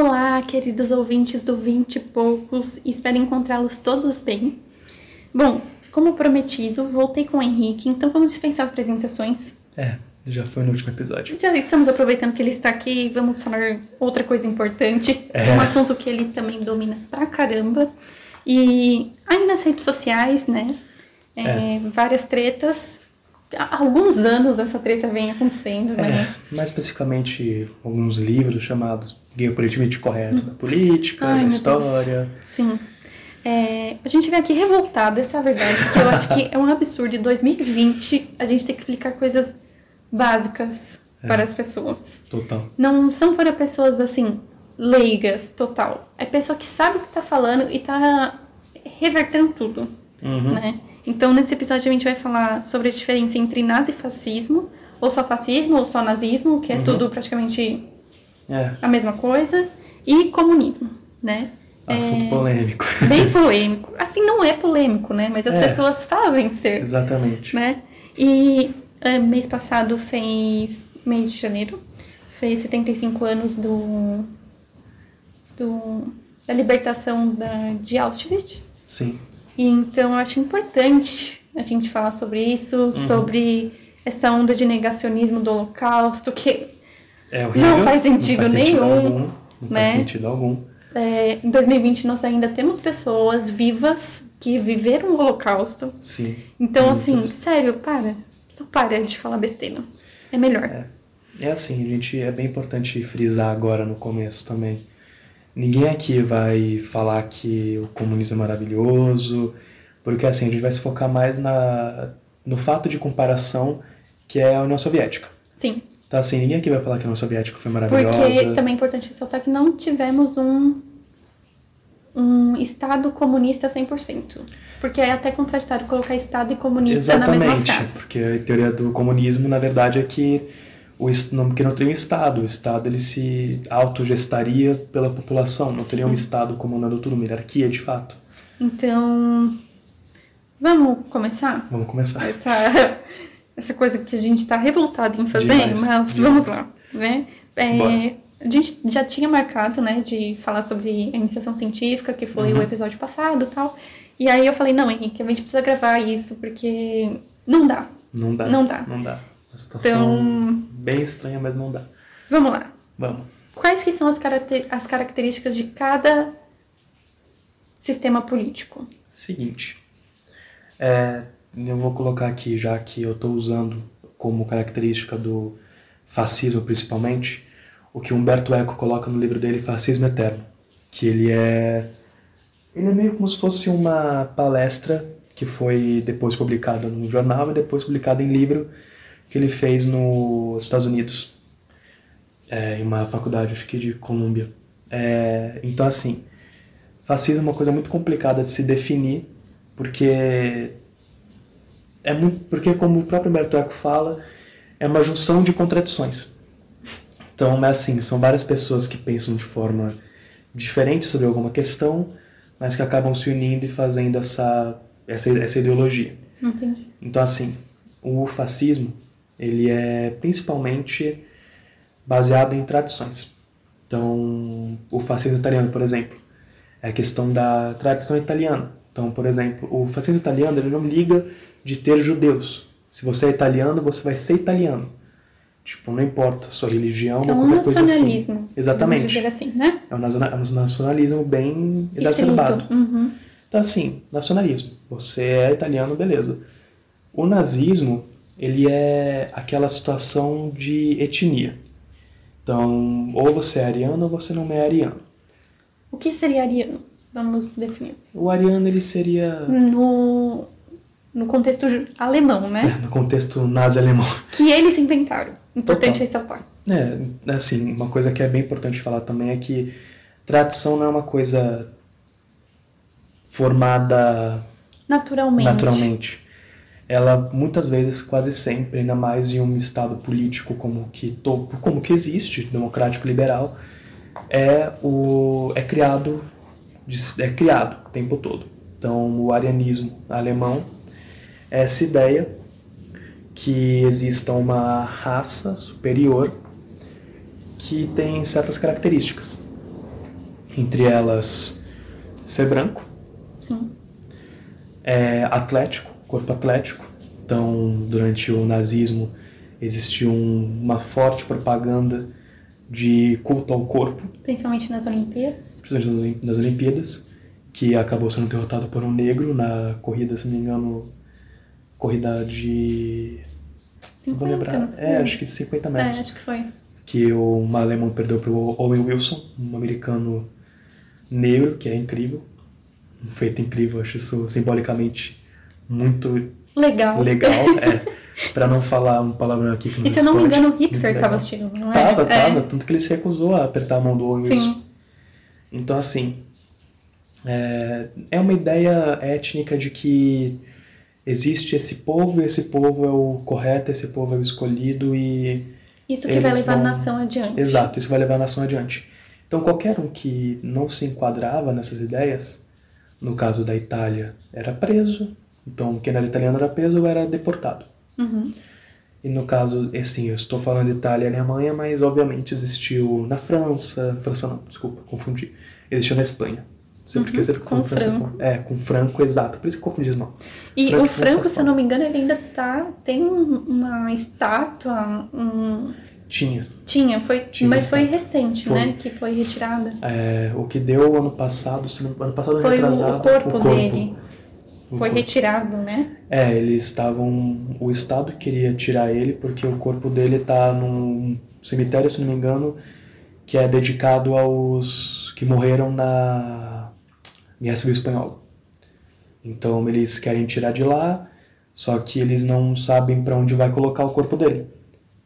Olá, queridos ouvintes do Vinte e Poucos, espero encontrá-los todos bem. Bom, como prometido, voltei com o Henrique, então vamos dispensar apresentações. É, já foi no último episódio. Já estamos aproveitando que ele está aqui e vamos falar outra coisa importante, É. um assunto que ele também domina pra caramba. E aí nas redes sociais, né, é, várias tretas, há alguns anos essa treta vem acontecendo, né? É, mais especificamente alguns livros chamados Guia Politicamente Correto da Política, Ai, da História. Sim. É, a gente vem aqui revoltado, essa é a verdade, porque eu acho que é um absurdo. Em 2020, a gente tem que explicar coisas básicas para as pessoas. Total. Não são para pessoas, assim, leigas, total. É pessoa que sabe o que tá falando e tá revertendo tudo, Uhum. né? Então, nesse episódio, a gente vai falar sobre a diferença entre nazifascismo, ou só fascismo, ou só nazismo, que é tudo praticamente É, a mesma coisa, e comunismo, né? assunto É, polêmico. Bem polêmico. Assim, não é polêmico, né? Mas as É. pessoas fazem ser, Exatamente. né? E é, mês passado fez, mês de janeiro, fez 75 anos do, do da libertação da, de Auschwitz. Sim. E então eu acho importante a gente falar sobre isso, Uhum. sobre essa onda de negacionismo do holocausto, que É. Não faz sentido nenhum, algum, não né? faz sentido algum. é, em 2020 nós ainda temos pessoas vivas que viveram o holocausto. Sim. Então, Muitas. assim, sério, para. Só para de falar besteira. É melhor. É assim, gente, é bem importante frisar agora no começo também. Ninguém aqui vai falar que o comunismo é maravilhoso, porque assim, a gente vai se focar mais na, no fato de comparação que é a União Soviética. Sim. Então assim, ninguém aqui vai falar que a União Soviética foi maravilhosa. Porque também é importante ressaltar que não tivemos um, um Estado comunista 100%. Porque é até contraditório colocar Estado e comunista na mesma Exatamente, frase. porque a teoria do comunismo, na verdade, é que o, não, que não teria um Estado. O Estado ele se autogestaria pela população, não teria um Estado comandando tudo, uma hierarquia de fato. Então, vamos começar? Vamos começar. essa, essa coisa que a gente tá revoltado em fazer, Demais, mas demais. vamos lá, né? É, a gente já tinha marcado, né, de falar sobre a iniciação científica, que foi Uhum. o episódio passado e tal. E aí eu falei, não, Henrique, a gente precisa gravar isso, porque não dá. Não dá. Não dá. Não dá. Situação Então- bem estranha, mas não dá. Vamos lá. Vamos. Quais que são as, caracter- as características de cada sistema político? Seguinte. É, eu vou colocar aqui, já que eu estou usando como característica do fascismo principalmente, o que Humberto Eco coloca no livro dele, Fascismo Eterno. Que ele é. Ele é meio como se fosse uma palestra que foi depois publicada no jornal e depois publicada em livro que ele fez nos Estados Unidos. é, em uma faculdade, acho que de Colômbia. É, então, assim, fascismo é uma coisa muito complicada de se definir, porque é muito, porque como o próprio Humberto Eco fala, é uma junção de contradições. Então, é assim, são várias pessoas que pensam de forma diferente sobre alguma questão, mas que acabam se unindo e fazendo essa essa, essa ideologia. Entendi. Então, assim, o fascismo, ele é principalmente baseado em tradições. Então, o fascismo italiano, por exemplo, é a questão da tradição italiana. Então, por exemplo, o fascismo italiano, ele não liga de ter judeus. Se você é italiano, você vai ser italiano. Tipo, não importa sua religião É ou um qualquer coisa assim. nacionalismo. Vamos Exatamente. dizer assim, né? É um é um nacionalismo bem exacerbado. Uhum. Então, assim, nacionalismo. Você é italiano, beleza. O nazismo, ele é aquela situação de etnia. Então, ou você é ariano ou você não é ariano. O que seria ariano? Vamos definir. O ariano, ele seria, No, no contexto alemão, né? é, no contexto nazi-alemão, Que eles inventaram. Importante ressaltar. É, assim, uma coisa que é bem importante falar também é que tradição não é uma coisa formada Naturalmente. naturalmente. Ela muitas vezes, quase sempre, ainda mais em um estado político como que como que existe, democrático liberal, é o é criado é criado o tempo todo. Então, o arianismo alemão é essa ideia que exista uma raça superior que tem certas características. Entre elas, ser branco, é, atlético, corpo atlético. Então, durante o nazismo, existiu um- uma forte propaganda de culto ao corpo, Principalmente nas Olimpíadas. principalmente nas Olim- nas Olimpíadas, que acabou sendo derrotado por um negro na corrida, se não me engano, corrida de. Não 50. vou lembrar. É, acho que de 50 É, metros. acho que foi. Que o alemão perdeu para o Owen Wilson, um americano negro, que é incrível. Um feito incrível, acho isso simbolicamente muito Legal. legal. é, para não falar um palavrão aqui que E se eu não me engano, o Hitler legal. tava assistindo, não é? Tava, É. tava. Tanto que ele se recusou a apertar a mão do Owen. Wilson. Então, assim, é, é uma ideia étnica de que existe esse povo esse povo é o correto, esse povo é o escolhido e... Isso que vai levar a nação adiante. Exato, isso vai levar a nação adiante. Então, qualquer um que não se enquadrava nessas ideias, no caso da Itália, era preso. Então, quem era italiano era preso ou era deportado. Uhum. E no caso, assim, eu estou falando de Itália e Alemanha, mas obviamente existiu na França. França não, desculpa, confundi. Existiu na Espanha. Sempre que eu sempre com França Franco. com. É, com Franco, exato. Por isso que confundi não. E Franco o França Franco, se eu não me engano, ele ainda tá. Tem um- uma estátua. Um, Tinha. tinha, foi. Tinha mas foi recente, Foi. né? Que foi retirada. É, o que deu ano passado, ano passado Foi retrasado, o corpo, o corpo. dele. Foi corpo. retirado, né? É, eles estavam. O Estado queria tirar ele porque o corpo dele tá num cemitério, se não me engano, que é dedicado aos que morreram na Guerra Civil Espanhola. Então eles querem tirar de lá, só que eles não sabem para onde vai colocar o corpo dele.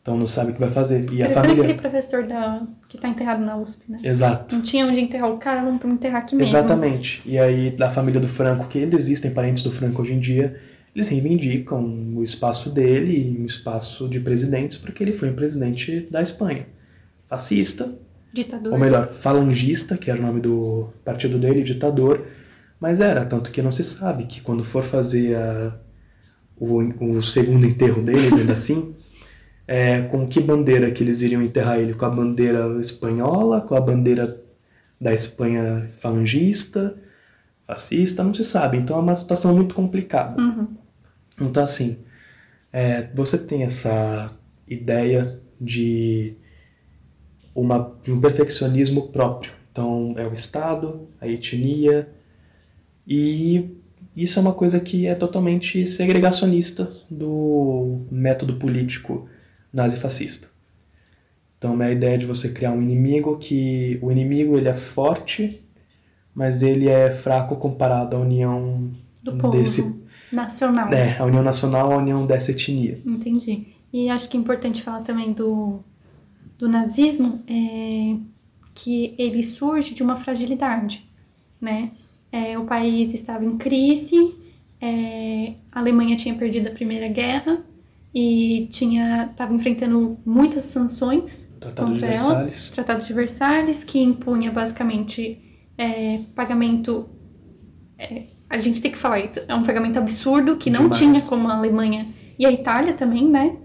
Então não sabem o que vai fazer. E a Parecendo família. aquele professor da, que tá enterrado na USP, né? Exato. Não tinha onde enterrar o cara, vamos enterrar aqui mesmo. Exatamente. E aí, da família do Franco, que ainda existem parentes do Franco hoje em dia, eles reivindicam o espaço dele e o espaço de presidentes, porque ele foi um presidente da Espanha. Fascista, Ditador. ou melhor, falangista, que era o nome do partido dele, ditador, mas era, tanto que não se sabe que quando for fazer a- o, o segundo enterro deles, ainda assim, é, com que bandeira que eles iriam enterrar ele? Com a bandeira espanhola, com a bandeira da Espanha falangista, fascista, não se sabe. Então é uma situação muito complicada. Uhum. Então, assim, é, você tem essa ideia de, uma, de um perfeccionismo próprio. Então, é o Estado, a etnia, e isso é uma coisa que é totalmente segregacionista do método político nazifascista. Então, é a ideia de você criar um inimigo que o inimigo ele é forte, mas ele é fraco comparado à união Do povo. desse Nacional. é, a União Nacional, a união dessa etnia. Entendi. E acho que é importante falar também do, do nazismo, é, que ele surge de uma fragilidade, né? É, o país estava em crise, é, a Alemanha tinha perdido a Primeira Guerra e tinha estava enfrentando muitas sanções Tratado de contra ela. Versalhes. Tratado de Versalhes, que impunha basicamente é, pagamento. é, a gente tem que falar isso, é um pagamento absurdo que não Demais. tinha como a Alemanha e a Itália também, né?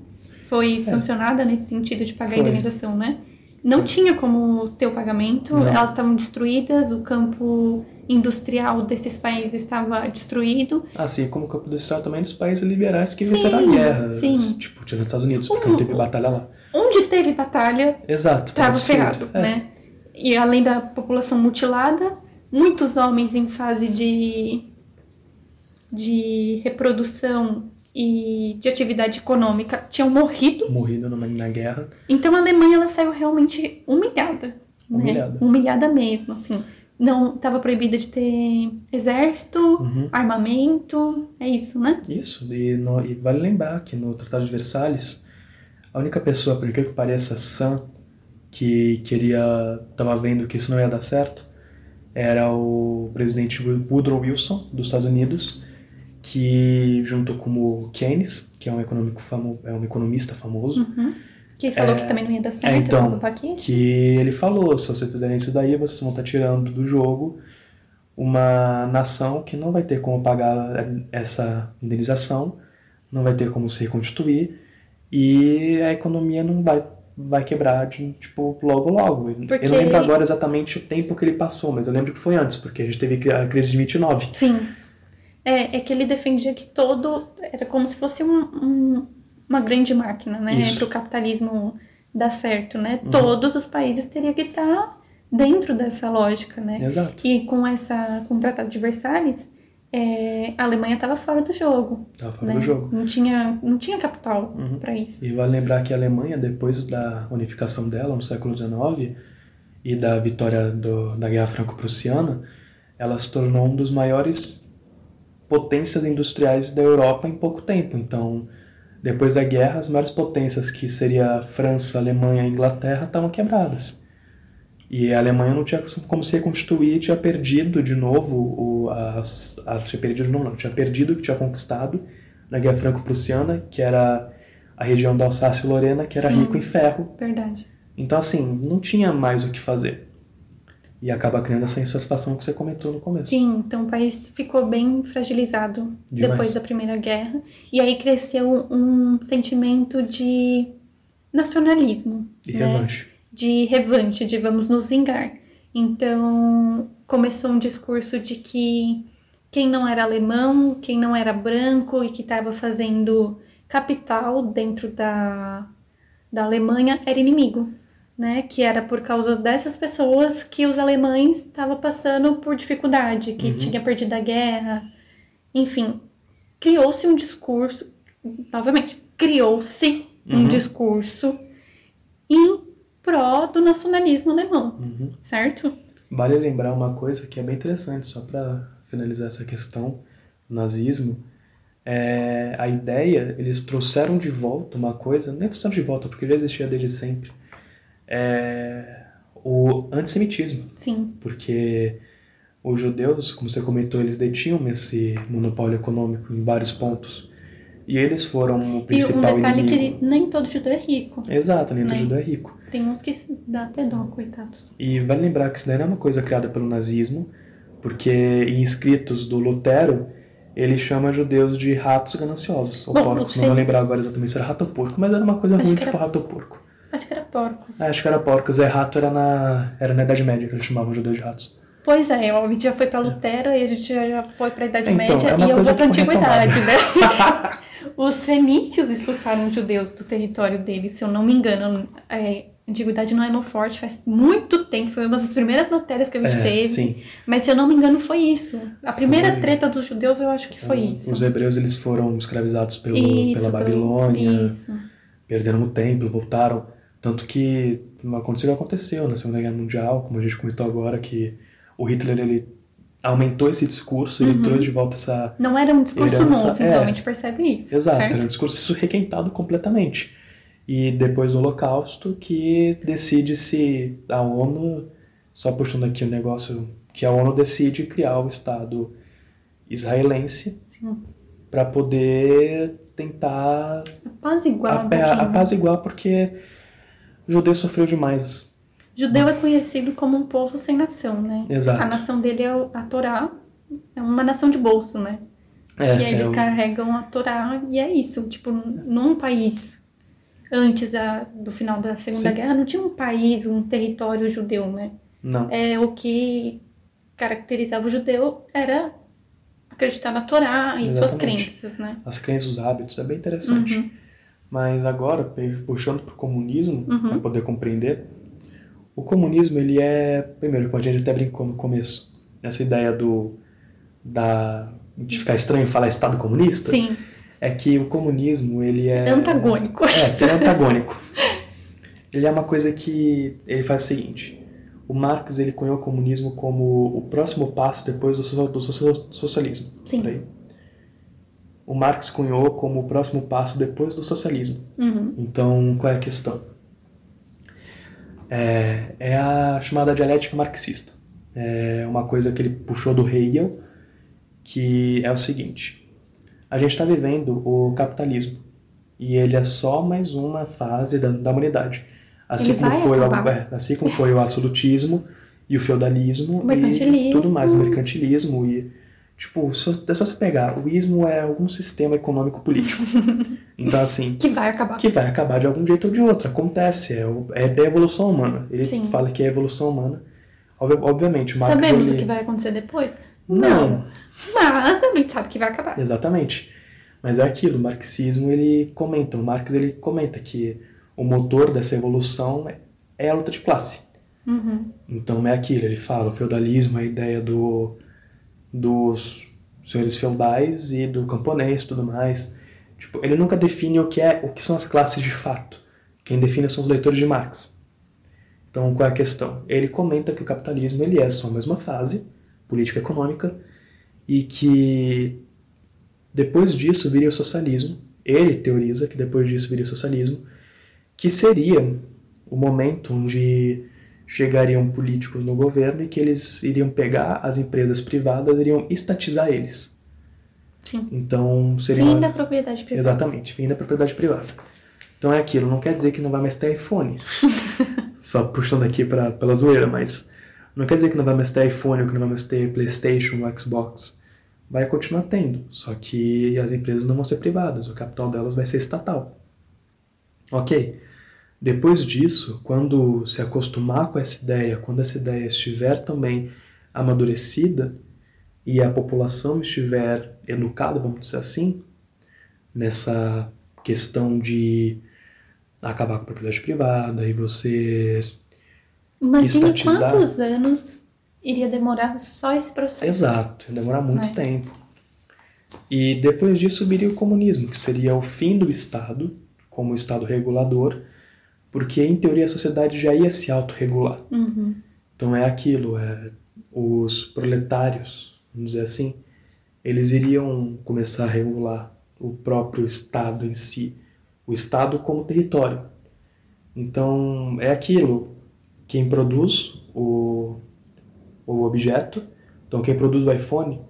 Foi sancionada nesse sentido de pagar a É. Foi. indenização, né? Não tinha como ter o pagamento, Não. elas estavam destruídas, o campo industrial desses países estava destruído. Assim como o campo industrial também dos países liberais que Sim, venceram a guerra. sim. Tipo, tirando os Estados Unidos, porque não teve batalha lá. Onde teve batalha, Exato, Tava destruído. ferrado, É. né? E além da população mutilada, muitos homens em fase de, de reprodução e de atividade econômica tinham morrido. Morrido numa, na guerra. Então a Alemanha ela saiu realmente humilhada. né? Humilhada. Humilhada mesmo, assim. Não estava proibida de ter exército, Uhum. armamento, é isso, né? Isso, e, no- e vale lembrar que no Tratado de Versalhes, a única pessoa, por incrível que pareça, sã, que queria, estava vendo que isso não ia dar certo, era o presidente Woodrow Wilson, dos Estados Unidos, que junto com o Keynes, que é um, econômico famo, é um economista famoso, Que falou que também não ia dar certo, é, então, que ele falou, se vocês fizerem isso daí, vocês vão estar tirando do jogo uma nação que não vai ter como pagar essa indenização, não vai ter como se reconstituir e a economia não vai vai quebrar, de, tipo, logo logo. Porque eu não lembro ele- agora exatamente o tempo que ele passou, mas eu lembro que foi antes, porque a gente teve a crise de 29. Sim. É, é que ele defendia que todo. Era como se fosse um, um- uma grande máquina, né? Para o capitalismo dar certo, né? Todos os países teriam que estar dentro dessa lógica, né? Exato. E com, essa, com o Tratado de Versalhes, é, a Alemanha estava fora do jogo. Tava fora né? do jogo. Não tinha, não tinha capital para isso. E vale lembrar que a Alemanha, depois da unificação dela no século XIX e da vitória do- da Guerra Franco-Prussiana, ela se tornou um dos maiores potências industriais da Europa em pouco tempo. Então, depois da guerra, as maiores potências, que seria a França, a Alemanha e a Inglaterra, estavam quebradas. E a Alemanha não tinha como se reconstituir, tinha perdido de novo, o, as, a, tinha perdido novo, não, tinha perdido o que tinha conquistado na Guerra Franco-Prussiana, que era a região da Alsácia e Lorena, que era Sim. rico em ferro. Verdade. Então, assim, não tinha mais o que fazer. E acaba criando essa insatisfação que você comentou no começo. Sim, então o país ficou bem fragilizado Demais. depois da Primeira Guerra. E aí cresceu um sentimento de nacionalismo. E né? revanche. De revanche, de vamos nos vingar. Então começou um discurso de que quem não era alemão, quem não era branco e que estava fazendo capital dentro da, da Alemanha era inimigo. Né, que era por causa dessas pessoas que os alemães estavam passando por dificuldade, que tinha perdido a guerra. Enfim, criou-se um discurso, novamente, criou-se um discurso em pró do nacionalismo alemão, Uhum. certo? Vale lembrar uma coisa que é bem interessante, só para finalizar essa questão nazismo. É, a ideia, eles trouxeram de volta uma coisa, nem trouxeram de volta, porque já existia desde sempre, é o antissemitismo. Sim, porque os judeus, como você comentou, eles detinham esse monopólio econômico em vários pontos. E eles foram o e um principal detalhe inimigo. que nem todo judeu é rico. Exato, nem todo né? judeu é rico. Tem uns que dá até dó, coitados. E vale lembrar que isso daí não é uma coisa criada pelo nazismo, porque em escritos do Lutero, ele chama judeus de ratos gananciosos, ou Bom, porcos, os não vou lembrar agora exatamente se era rato ou porco, mas era uma coisa Acho ruim, tipo era- rato ou porco. Acho que era porcos. Ah, acho que era porcos, é rato era na, era na Idade Média que eles chamavam judeus de ratos. Pois é, a gente já foi pra Lutero e a gente já foi pra Idade Então, Média é e eu vou pra Antiguidade, né? Os fenícios expulsaram os judeus do território deles, se eu não me engano. É, Antiguidade não é no forte, faz muito tempo, foi uma das primeiras matérias que a gente É, teve. sim. Mas se eu não me engano, foi isso. A primeira Foi. treta dos judeus, eu acho que foi isso. Os hebreus eles foram escravizados pelo, Isso, pela pelo- Babilônia, Isso. perderam o templo, voltaram. Tanto que aconteceu o que aconteceu na Segunda Guerra Mundial, como a gente comentou agora, que o Hitler ele aumentou esse discurso, ele trouxe de volta essa. Não era um discurso Herança, novo, é. então a gente percebe isso. Exato, certo? era um discurso requentado completamente. E depois do Holocausto, que decide-se, a ONU, só puxando aqui o negócio, que a ONU decide criar o Estado israelense para poder tentar Apaziguar um ape- pouquinho. apaziguar, porque judeu sofreu demais. Judeu é conhecido como um povo sem nação, né? Exato. A nação dele é a Torá, é uma nação de bolso, né? É, e aí eles é o- carregam a Torá e é isso. Tipo, num país, antes do final da Segunda Sim. Guerra, não tinha um país, um território judeu, né? Não, É, o que caracterizava o judeu era acreditar na Torá e suas Exatamente. crenças, né? as crenças, os hábitos, é bem interessante. Uhum. Mas agora, puxando para o comunismo, para poder compreender, o comunismo, ele é, primeiro, como a gente até brincou no começo, essa ideia do da, de ficar estranho falar Estado comunista, Sim, é que o comunismo, ele é... antagônico. É, é antagônico. ele é uma coisa que ele faz o seguinte, o Marx, ele cunhou o comunismo como o próximo passo depois do, do so- socialismo. Sim. por aí. O Marx cunhou como o próximo passo depois do socialismo. Uhum. Então, qual é a questão? É, é a chamada dialética marxista. É uma coisa que ele puxou do Hegel, que é o seguinte: a gente está vivendo o capitalismo e ele é só mais uma fase da, da humanidade. Assim Ele como, foi o, é, assim como foi o absolutismo e o feudalismo e tudo mais, o mercantilismo e Tipo, só, é só você pegar. O ismo é algum sistema econômico político. Então, assim. Que vai acabar. Que vai acabar de algum jeito ou de outro. Acontece. É, é da evolução humana. Ele Sim. fala que é evolução humana. Obvi- Obviamente, Marx. Sabemos ele... o que vai acontecer depois? Não. Mas a gente sabe que vai acabar. Exatamente. Mas é aquilo, o marxismo ele comenta, o Marx ele comenta que o motor dessa evolução é- a luta de classe. Uhum. Então é aquilo, ele fala, o feudalismo a ideia do, dos senhores feudais e do camponês e tudo mais. Tipo, ele nunca define o que é, o que são as classes de fato. Quem define são os leitores de Marx. Então, qual é a questão? Ele comenta que o capitalismo ele é só mais uma fase política econômica e que depois disso viria o socialismo. Ele teoriza que depois disso viria o socialismo, que seria o momento onde chegariam políticos no governo e que eles iriam pegar as empresas privadas e iriam estatizar eles. Sim. Então, seria Fim uma- da propriedade privada. Exatamente, fim da propriedade privada. Então é aquilo, não quer dizer que não vai mais ter iPhone. Só puxando aqui pra, pela zoeira, mas não quer dizer que não vai mais ter iPhone ou que não vai mais ter PlayStation ou Xbox. Vai continuar tendo, só que as empresas não vão ser privadas, o capital delas vai ser estatal. Ok. Depois disso, quando se acostumar com essa ideia, quando essa ideia estiver também amadurecida e a população estiver educada, vamos dizer assim, nessa questão de acabar com a propriedade privada e você. Imagine Estatizar. quantos anos iria demorar só esse processo. Exato, ia demorar muito É. tempo. E depois disso viria o comunismo, que seria o fim do Estado, como Estado regulador, porque em teoria a sociedade já ia se autorregular. Uhum. Então é aquilo, é, os proletários, vamos dizer assim, eles iriam começar a regular o próprio Estado em si, o Estado como território. Então é aquilo, quem produz o, o objeto, então quem produz o iPhone,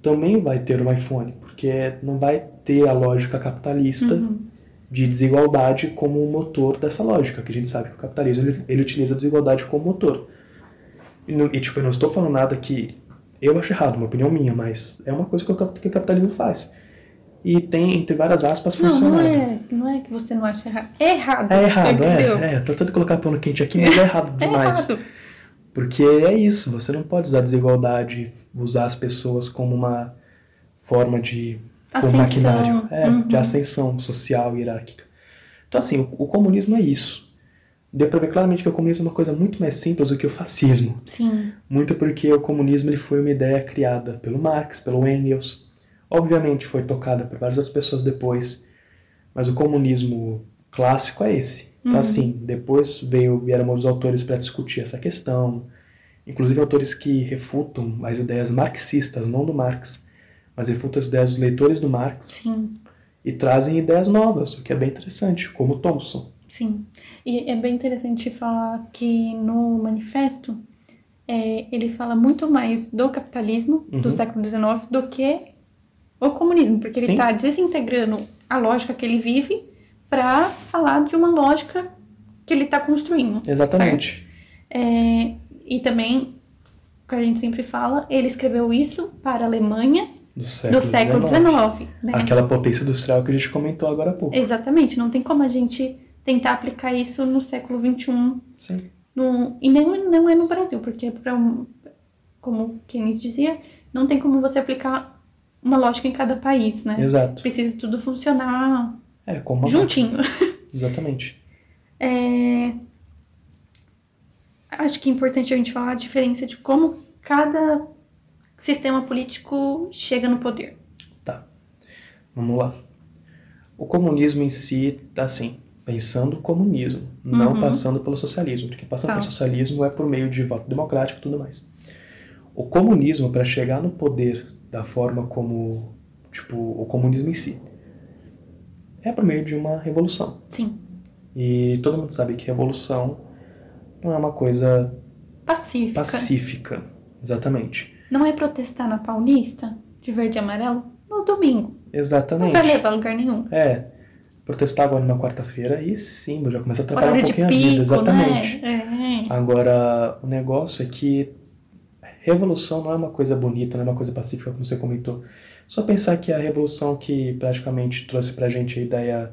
também vai ter um iPhone, porque não vai ter a lógica capitalista de desigualdade como o motor dessa lógica, que a gente sabe que o capitalismo ele, ele utiliza a desigualdade como motor. E, não- e, tipo, eu não estou falando nada que eu acho errado, uma opinião minha, mas é uma coisa que o, que o capitalismo faz. E tem, entre várias aspas, Não, não funcionado. é, não é que você não acha errado. É errado. É errado, entendeu? é, é. Tô tentando colocar pano quente aqui, mas é errado É demais. errado. Porque é isso, você não pode usar desigualdade, usar as pessoas como uma forma de. Maquinário. É, de uhum. ascensão social e hierárquica. Então, assim, o, o comunismo é isso. Deu pra ver claramente que o comunismo é uma coisa muito mais simples do que o fascismo. Sim. Muito porque o comunismo ele foi uma ideia criada pelo Marx, pelo Engels. Obviamente foi tocada por várias outras pessoas depois, mas o comunismo clássico é esse. Então, assim, depois veio, vieram os autores para discutir essa questão, inclusive autores que refutam as ideias marxistas, não do Marx, mas refutam as ideias dos leitores do Marx Sim. e trazem ideias novas, o que é bem interessante, como Thomson. Sim. E é bem interessante falar que no manifesto é, ele fala muito mais do capitalismo do Uhum. século XIX do que o comunismo, porque ele está desintegrando a lógica que ele vive para falar de uma lógica que ele está construindo. Exatamente. É, e também, que a gente sempre fala, ele escreveu isso para a Alemanha Do século, do século XIX. né? Aquela potência industrial que a gente comentou agora há pouco. Exatamente, não tem como a gente tentar aplicar isso no século XXI Sim. no, e nem, não é no Brasil, porque para um, como Keynes dizia, não tem como você aplicar uma lógica em cada país, né? Exato. Precisa tudo funcionar É, como juntinho. Exatamente. É, Acho que é importante a gente falar a diferença de como cada sistema político chega no poder. Tá. Vamos lá. O comunismo em si tá assim, pensando o comunismo, não passando pelo socialismo, porque passando Tá. pelo socialismo é por meio de voto democrático e tudo mais. O comunismo, para chegar no poder da forma como, tipo, o comunismo em si, é por meio de uma revolução. Sim, E todo mundo sabe que revolução não é uma coisa pacífica. pacífica, exatamente. Não é protestar na Paulista, de verde e amarelo, no domingo. Não Exatamente. vai levar lugar nenhum. É, protestar agora numa quarta-feira e sim, já começa a atrapalhar um Horário pouquinho a vida, pico, exatamente. né? É. Agora, o negócio é que revolução não é uma coisa bonita, não é uma coisa pacífica, como você comentou. Só pensar que a revolução que praticamente trouxe pra gente a ideia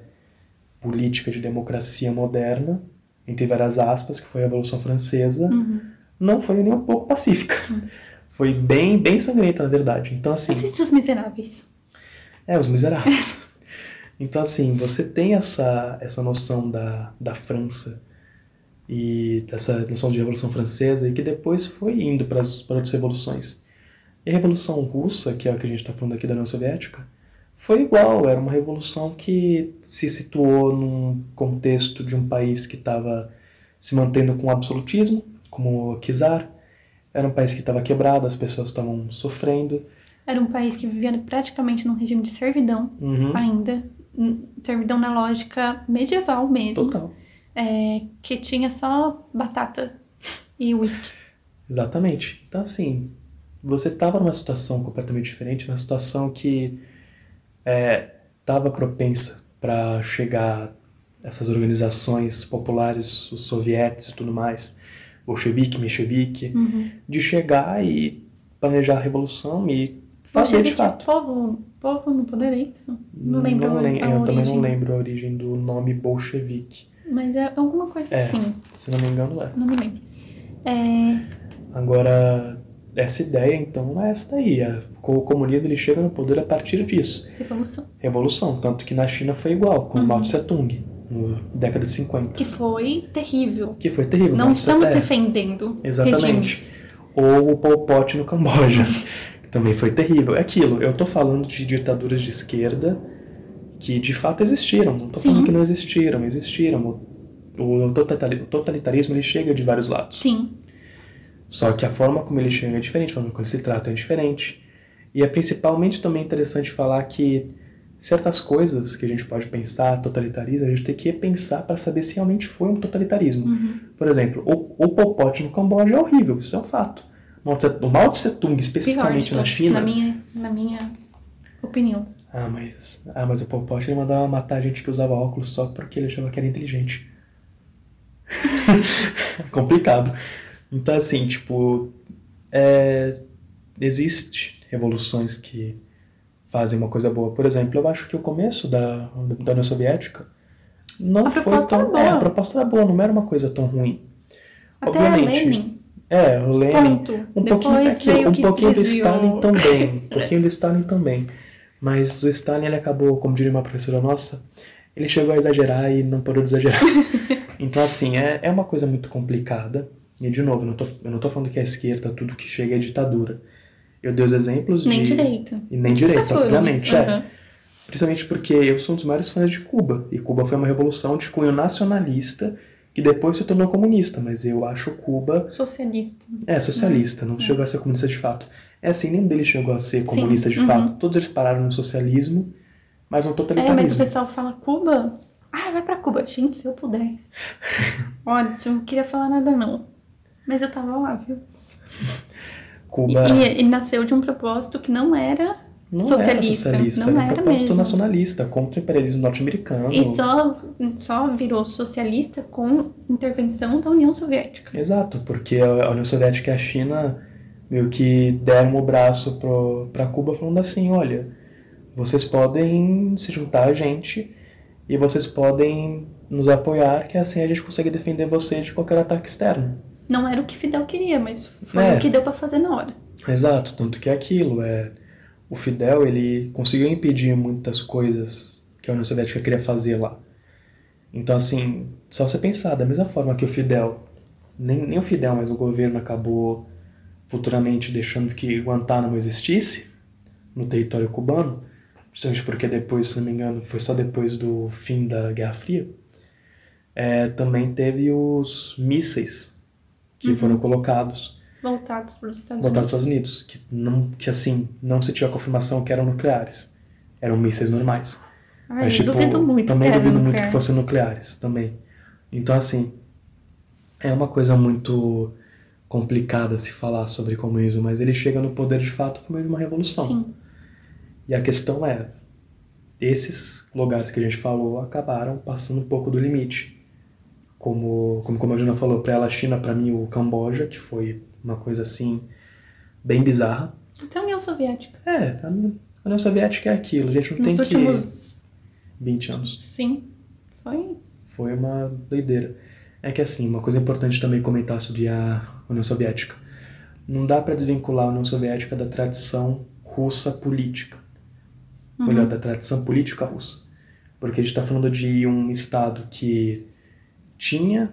política de democracia moderna, entre várias aspas, que foi a Revolução Francesa, Uhum. não foi nem um pouco pacífica. Foi bem, bem sangrenta, na verdade. Então, assim. Assiste Os Miseráveis. É, Os Miseráveis. então, assim, você tem essa, essa noção da, da França e dessa noção de Revolução Francesa e que depois foi indo para as para outras revoluções. E a Revolução Russa, que é a que a gente está falando aqui da União Soviética, foi igual, era uma revolução que se situou num contexto de um país que estava se mantendo com o absolutismo, como o czar, era um país que estava quebrado, as pessoas estavam sofrendo. Era um país que vivia praticamente num regime de servidão Uhum, ainda. Servidão na lógica medieval mesmo. total. É, que tinha só batata e uísque. Exatamente. Então, assim, você estava numa situação completamente diferente, uma situação que estava propensa para chegar essas organizações populares, os sovietes e tudo mais, bolchevique, menchevique, Uhum. de chegar e planejar a revolução e fazer de é fato. Povo, povo no poder, é isso? Não lembro Não a- a eu também não origem. lembro a origem do nome bolchevique. Mas é alguma coisa É. assim. Se não me engano, é. Não me lembro. É, Agora, essa ideia, então, é essa daí. A- O comunismo ele chega no poder a partir disso. revolução. Revolução. Tanto que na China foi igual, com Uhum. Mao Tse Tung, na década de 50. Que foi terrível. Que foi terrível. Não estamos defendendo Exatamente. regimes. Ou o Pol Pot no Camboja, que também foi terrível. É aquilo, eu tô falando de ditaduras de esquerda que de fato existiram. Não tô Sim. falando que não existiram, existiram. O, o totalitarismo ele chega de vários lados. Sim. Só que a forma como ele chega é diferente, a forma como ele se trata é diferente. E é principalmente também interessante falar que certas coisas que a gente pode pensar totalitarismo, a gente tem que pensar para saber se realmente foi um totalitarismo. Uhum. Por exemplo, o, o Pol Pot no Camboja é horrível, isso é um fato. O Mao Tse Tung, Pior especificamente na todos, China... Na minha, na minha opinião. Ah, mas, ah, mas o Pol Pot ele mandava matar gente que usava óculos só porque ele achava que era inteligente. Complicado. Então, assim, tipo, é, existe revoluções que fazem uma coisa boa. Por exemplo, eu acho que o começo da, da União Soviética não A foi tão... É, a proposta era boa, não era uma coisa tão ruim. Até Obviamente. Lenin. É, o Lenin... Ponto. Um Depois pouquinho, aqui, veio um pouquinho do. Stalin também. Um pouquinho do Stalin também. Mas o Stalin ele acabou, como diria uma professora nossa, ele chegou a exagerar e não parou de exagerar. então, assim, é, é uma coisa muito complicada. E, de novo, eu não, tô, eu não tô falando que a esquerda, tudo que chega é ditadura. Eu dei os exemplos Nem de... direita. E nem foi obviamente. isso, É. Principalmente porque eu sou um dos maiores fãs de Cuba. E Cuba foi uma revolução de cunho nacionalista que depois se tornou comunista. Mas eu acho Cuba Socialista. é, socialista, não chegou a ser comunista de fato. É assim, nenhum deles chegou a ser comunista de uhum. fato. Todos eles pararam no socialismo, mas no É, mas o totalitarismo. pessoal fala Cuba. Ah, vai pra Cuba. Gente, se eu pudesse. Eu não queria falar nada, não. Mas eu tava lá, viu? E, Cuba e ele nasceu de um propósito que não era não socialista. era socialista, não era um era propósito mesmo. nacionalista, contra o imperialismo norte-americano. E só, só virou socialista com intervenção da União Soviética. Exato, porque a União Soviética e a China meio que deram o braço pro, pra Cuba falando assim, olha, vocês podem se juntar a gente e vocês podem nos apoiar, que assim a gente consegue defender vocês de qualquer ataque externo. Não era o que Fidel queria, mas foi É. o que deu pra fazer na hora. Exato, tanto que é aquilo, é o Fidel, ele conseguiu impedir muitas coisas que a União Soviética queria fazer lá. Então assim, só você pensar, da mesma forma que o Fidel, nem, nem o Fidel, mas o governo acabou futuramente deixando que Guantánamo existisse no território cubano, principalmente porque depois, se não me engano, foi só depois do fim da Guerra Fria, é, também teve os mísseis que foram colocados Voltados para os Estados voltados para os Unidos. Estados Unidos, que, não, que assim, não se tinha confirmação que eram nucleares. Eram mísseis normais. Ai, eu duvido muito também duvido muito que fossem nucleares também. Então, assim, é uma coisa muito complicada se falar sobre comunismo, mas ele chega no poder de fato por meio de uma revolução. Sim. E a questão é, esses lugares que a gente falou acabaram passando um pouco do limite. Como, como, como a Juna falou, para ela a China, para mim o Camboja, que foi uma coisa assim bem bizarra. Até a União Soviética. É, a União Soviética é aquilo, a gente não Nos tem últimos. que... 20 anos. Sim. Foi. Foi uma doideira. É que assim, uma coisa importante também comentar sobre a União Soviética. Não dá para desvincular a União Soviética da tradição russa política. Ou melhor, da tradição política russa. Porque a gente está falando de um Estado que tinha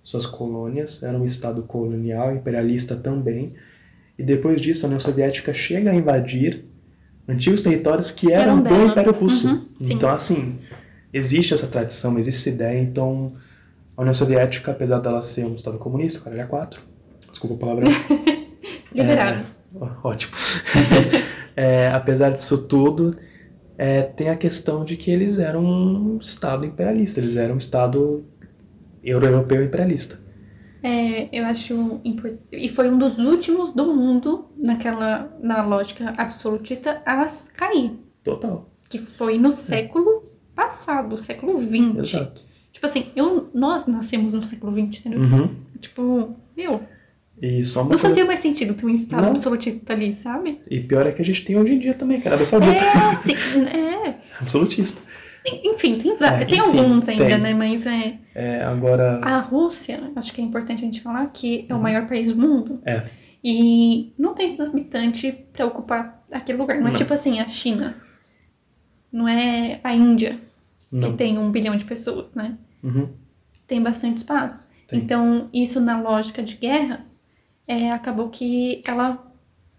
suas colônias, era um Estado colonial, imperialista também, e depois disso a União Soviética chega a invadir antigos territórios que eram, Eram do. Império Russo. Uhum, então, assim, existe essa tradição, existe essa ideia, então a União Soviética, apesar dela ser um Estado comunista, o caralho é quatro, desculpa a palavra, Liberado. Ó, Ótimo. É, apesar disso tudo, é, tem a questão de que eles eram um Estado imperialista, eles eram um Estado euro-europeu imperialista. É, eu acho importante. E foi um dos últimos do mundo, naquela, na lógica absolutista, a cair. Total. Que foi no século passado, século XX. Exato. Tipo assim, eu, nós nascemos no século XX, entendeu? Uhum. Tipo, meu, E só não coisa- fazia mais sentido ter um estado Não. absolutista ali, sabe? E pior é que a gente tem hoje em dia também, que é a Arábia Saudita. É, sim, é. Absolutista. Enfim, tem, É, tem enfim, alguns ainda, tem. né? Mas é. É, agora. A Rússia, acho que é importante a gente falar que é o maior país do mundo. É. E não tem habitante pra ocupar aquele lugar. Não, é Não. tipo assim, a China. Não é a Índia, Não. que tem um bilhão de pessoas, né? Uhum. Tem bastante espaço. Tem. Então, isso na lógica de guerra, é, acabou que ela,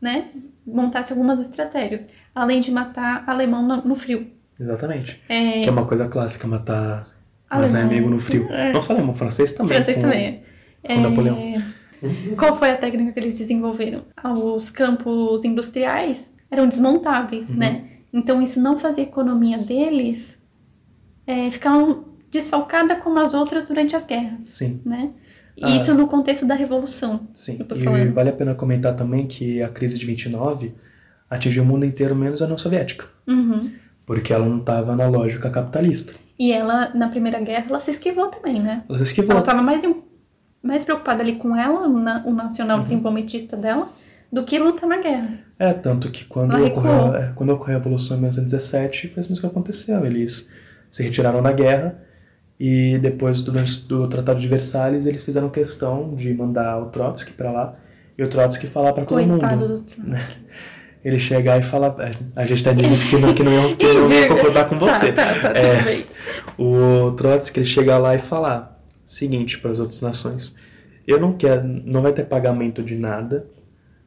né, montasse algumas estratégias. Além de matar alemão no, no frio. Exatamente. É, Que é uma coisa clássica, matar, matar Alemão. inimigo no frio. É. Não só alemão, francês também. francês com- também. É, com Napoleão. Qual foi a técnica que eles desenvolveram? Os campos industriais eram desmontáveis, Uhum. né? Então isso não fazia a economia deles é, ficar desfalcada como as outras durante as guerras, Sim. né? E Ah. Isso no contexto da revolução. Sim, e vale a pena comentar também que a crise de 29 atingiu o mundo inteiro menos a União Soviética, Uhum. Porque ela não estava na lógica capitalista. E ela, na Primeira Guerra, ela se esquivou também, né? Ela se esquivou. Ela estava mais, mais preocupada ali com ela, na- o nacional Uhum. desenvolvimentista dela, do que lutar na guerra. É, tanto que quando ocorreu, é, quando ocorreu a Revolução em 1917, foi isso que aconteceu. Eles se retiraram da guerra e depois do, do Tratado de Versalhes eles fizeram questão de mandar o Trotsky para lá e o Trotsky falar para todo Coitado mundo. do Trump. Ele chegar e falar. é, A gente tem amigos que não, que não, iam, que não iam concordar com você. Tá, tá, tá, É, o Trotsky ele chegar lá e falar seguinte para as outras nações: eu não quero, não vai ter pagamento de nada,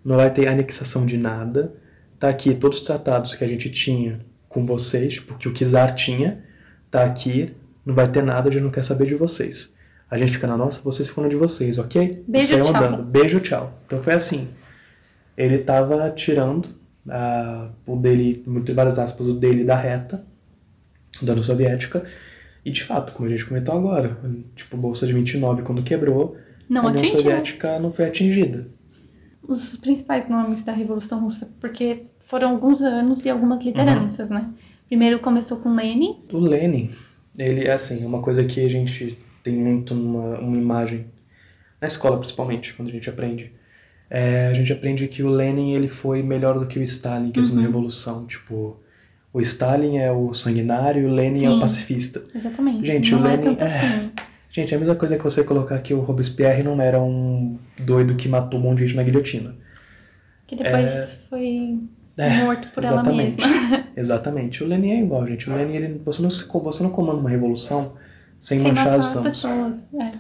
não vai ter anexação de nada. Tá aqui todos os tratados que a gente tinha com vocês, tipo que o Kizar tinha, tá aqui, não vai ter nada, a gente não quer saber de vocês. A gente fica na nossa, vocês ficam na de vocês, ok? Beijo, e saiu tchau. andando. Beijo, tchau. Então foi assim. Ele tava tirando ah, o dele, entre várias aspas, o dele da reta, da União Soviética. E de fato, como a gente comentou agora, tipo, a Bolsa de 29, quando quebrou, Não a União atingiu. Soviética não foi atingida. Os principais nomes da Revolução Russa, porque foram alguns anos e algumas lideranças, né? Primeiro começou com Lenin, O Lenin, ele é assim, é uma coisa que a gente tem muito numa uma imagem, na escola principalmente, quando a gente aprende. É, a gente aprende que o Lenin ele foi melhor do que o Stalin, que na Revolução. Tipo, o Stalin é o sanguinário e o Lenin é o Sim. pacifista. exatamente. Gente, não o é Lenin- é. assim. Gente, é a mesma coisa que você colocar que o Robespierre não era um doido que matou um monte de gente na guilhotina. Que depois foi É, morto por exatamente. ela mesma. Exatamente. O Lenin é igual, gente. O Lenin, ele, você, não, você não comanda uma revolução sem, Sem manchar as pessoas. É.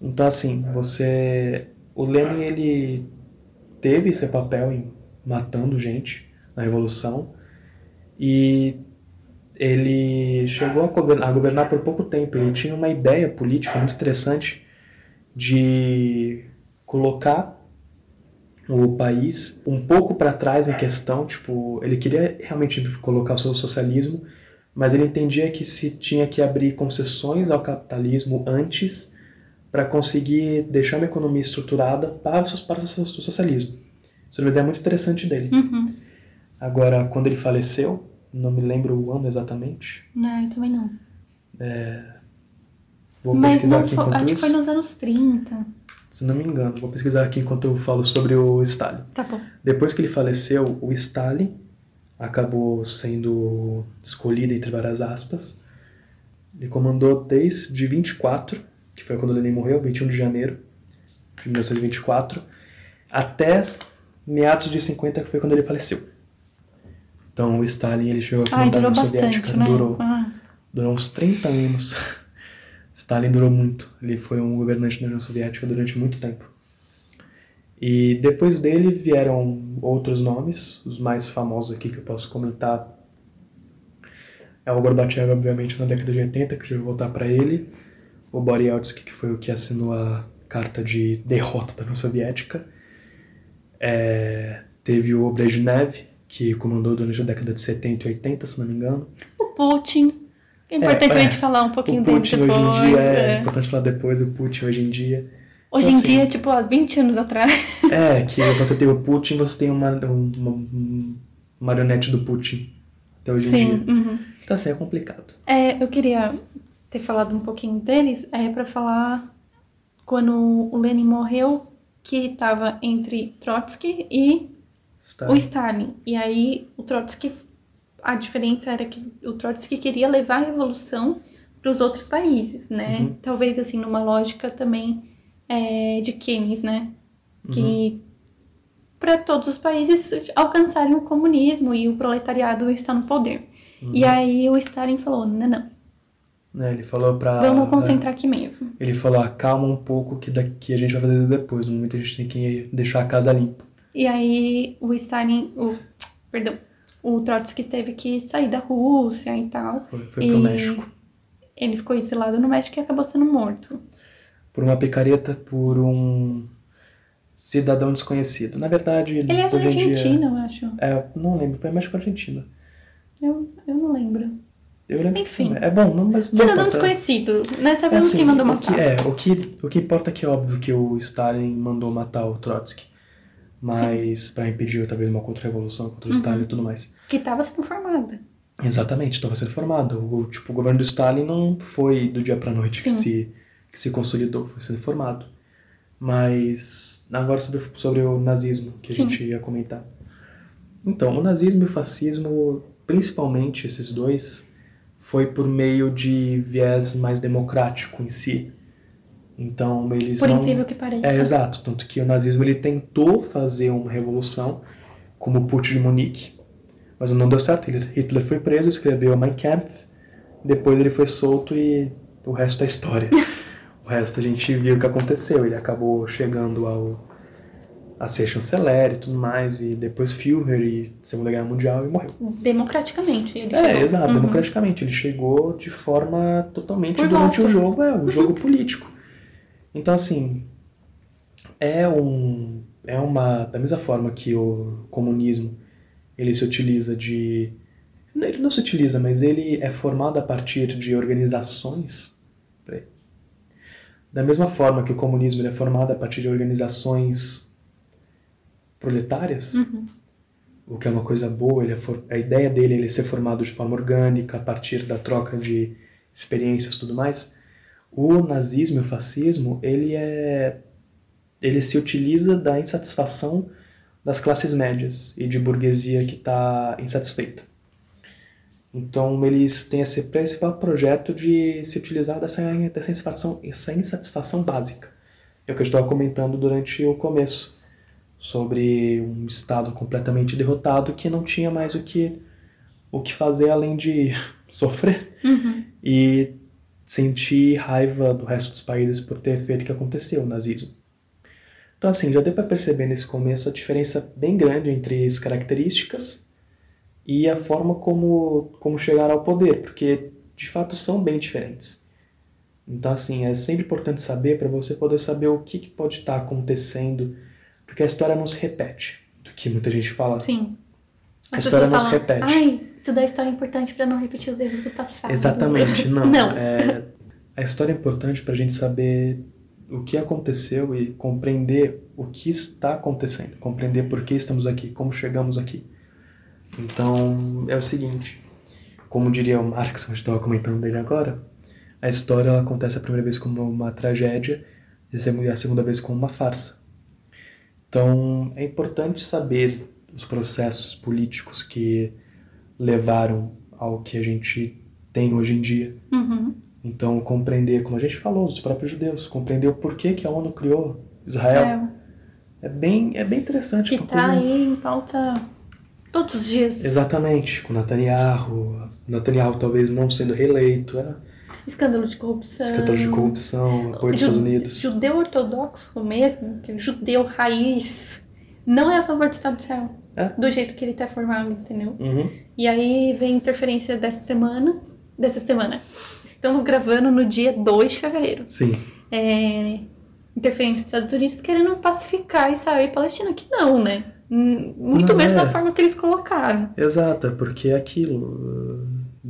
Então, assim, você. O Lenin, ele teve esse papel em matando gente na Revolução e ele chegou a governar, a governar por pouco tempo. Ele tinha uma ideia política muito interessante de colocar o país um pouco para trás em questão, tipo, ele queria realmente colocar o seu socialismo, mas ele entendia que se tinha que abrir concessões ao capitalismo antes para conseguir deixar uma economia estruturada para para o so- o socialismo. Isso é uma ideia muito interessante dele. Uhum. Agora, quando ele faleceu, não me lembro o ano exatamente, Não, eu também não. vou Mas pesquisar aqui foi, enquanto acho que isso. foi nos anos 30. se não me engano, vou pesquisar aqui enquanto eu falo sobre o Stalin. Tá bom. Depois que ele faleceu, o Stalin acabou sendo escolhido entre várias aspas. Ele comandou desde 24, que foi quando Lenin morreu, 21 de janeiro de 1924, até meados de 50, que foi quando ele faleceu. Então o Stalin ele chegou a Ai, comandar a União Soviética, né? durou, Ah, durou uns 30 anos. Stalin durou muito. Ele foi um governante da União Soviética durante muito tempo. E depois dele vieram outros nomes, os mais famosos aqui que eu posso comentar. É o Gorbachev, obviamente, na década de 80, que já vou voltar para ele. O Boris Yeltsin, que foi o que assinou a carta de derrota da União Soviética. É, teve o Brezhnev, que comandou durante a década de 70 e 80, se não me engano. o Putin. É importante é, a gente falar um pouquinho o dele Putin depois. hoje em dia, é, é. importante falar depois, o Putin hoje em dia. Hoje Então, em dia, assim, tipo, há 20 anos atrás. É, que você tem o Putin, você tem uma, um- uma, um marionete do Putin até hoje em Sim. dia. uhum. Então assim, é complicado. É, eu queria ter falado um pouquinho deles, é para falar quando o Lenin morreu, que estava entre Trotsky e Está... o Stalin. E aí o Trotsky, a diferença era que o Trotsky queria levar a revolução para os outros países, né? Uhum. Talvez assim numa lógica também é, de Keynes, né? Uhum. Que para todos os países alcançarem o comunismo e o proletariado está no poder. Uhum. E aí o Stalin falou, não, não, Né, ele falou pra. vamos concentrar aqui mesmo. Ele falou, acalma um pouco que daqui a gente vai fazer depois. No momento a gente tem que deixar a casa limpa. E aí o Stalin, o, perdão, o Trotsky teve que sair da Rússia e tal. Foi, foi E pro México. Ele ficou exilado no México e acabou sendo morto. Por uma picareta, por um cidadão desconhecido. Na verdade, Ele é da hoje em dia. Eu acho. É, não lembro, foi México ou Argentina. Eu, eu não lembro. Eu lembro Enfim. Que... É bom, não, mas não Cidadão importa. desconhecido. Né? É Sabemos assim, quem mandou o que, matar. é, o que, o que importa é que é óbvio que o Stalin mandou matar o Trotsky. Mas para impedir talvez uma contra-revolução contra o Uhum. Stalin e tudo mais. Que estava sendo formada. Exatamente, estava sendo formado. O, tipo, o governo do Stalin não foi do dia para noite que se, que se consolidou, foi sendo formado. Mas agora sobre, sobre o nazismo, que a Sim. gente ia comentar. Então, o nazismo e o fascismo, principalmente esses dois, foi por meio de viés mais democrático em si. Então, eles Por não... incrível que pareça. É, exato. Tanto que o nazismo ele tentou fazer uma revolução, como o Putsch de Munique, mas não deu certo. Hitler- Hitler foi preso, escreveu Mein Kampf, depois ele foi solto e o resto é história. o resto a gente viu o que aconteceu. Ele acabou chegando ao a ser chanceler e tudo mais, e depois Führer e Segunda Guerra Mundial e morreu. Democraticamente. Ele É, chegou. exato, Uhum. democraticamente. Ele chegou de forma totalmente Por durante voto. o jogo, é, o jogo político. Então, assim, é um. É uma. Da mesma forma que o comunismo ele se utiliza de. Ele não se utiliza, mas ele é formado a partir de organizações. Da mesma forma que o comunismo ele é formado a partir de organizações proletárias, Uhum. o que é uma coisa boa, ele é for- a ideia dele é ele ser formado de forma orgânica, a partir da troca de experiências tudo mais. O nazismo e o fascismo, ele é ele se utiliza da insatisfação das classes médias e de burguesia que está insatisfeita. Então eles têm esse principal projeto de se utilizar dessa, dessa insatisfação, essa insatisfação básica. É o que eu estava comentando durante o começo sobre um estado completamente derrotado que não tinha mais o que o que fazer além de sofrer Uhum. e sentir raiva do resto dos países por ter feito o que aconteceu, o nazismo. Então assim, já deu para perceber nesse começo a diferença bem grande entre as características e a forma como como chegar ao poder, porque de fato são bem diferentes. Então assim, é sempre importante saber para você poder saber o que, que pode estar acontecendo, porque a história não se repete, do que muita gente fala. Sim. A As história não se falam, repete. Ai, isso da história é importante pra não repetir os erros do passado. Exatamente, não. Não. É, a história é importante para a gente saber o que aconteceu e compreender o que está acontecendo, compreender por que estamos aqui, como chegamos aqui. Então, é o seguinte, como diria o Marx, eu estava comentando dele agora, a história acontece a primeira vez como uma tragédia, e a segunda vez como uma farsa. Então, é importante saber os processos políticos que levaram ao que a gente tem hoje em dia. Uhum. Então, compreender, como a gente falou, os próprios judeus, compreender o porquê que a ONU criou Israel. É, é bem, é bem interessante. Que está aí em pauta todos os dias. Exatamente, com Netanyahu, Netanyahu talvez não sendo reeleito. É. Escândalo de corrupção. Escândalo de corrupção, apoio dos Estados Unidos. Judeu ortodoxo mesmo, aquele judeu raiz, não é a favor do Estado de Israel. É. Do jeito que ele está formado, entendeu? Uhum. E aí vem interferência dessa semana. Dessa semana. Estamos gravando no dia 2 de fevereiro. Sim. É, interferência dos Estados Unidos querendo pacificar Israel e Palestina, que não, né? Muito Não menos é. da forma que eles colocaram. Exato, é porque é aquilo.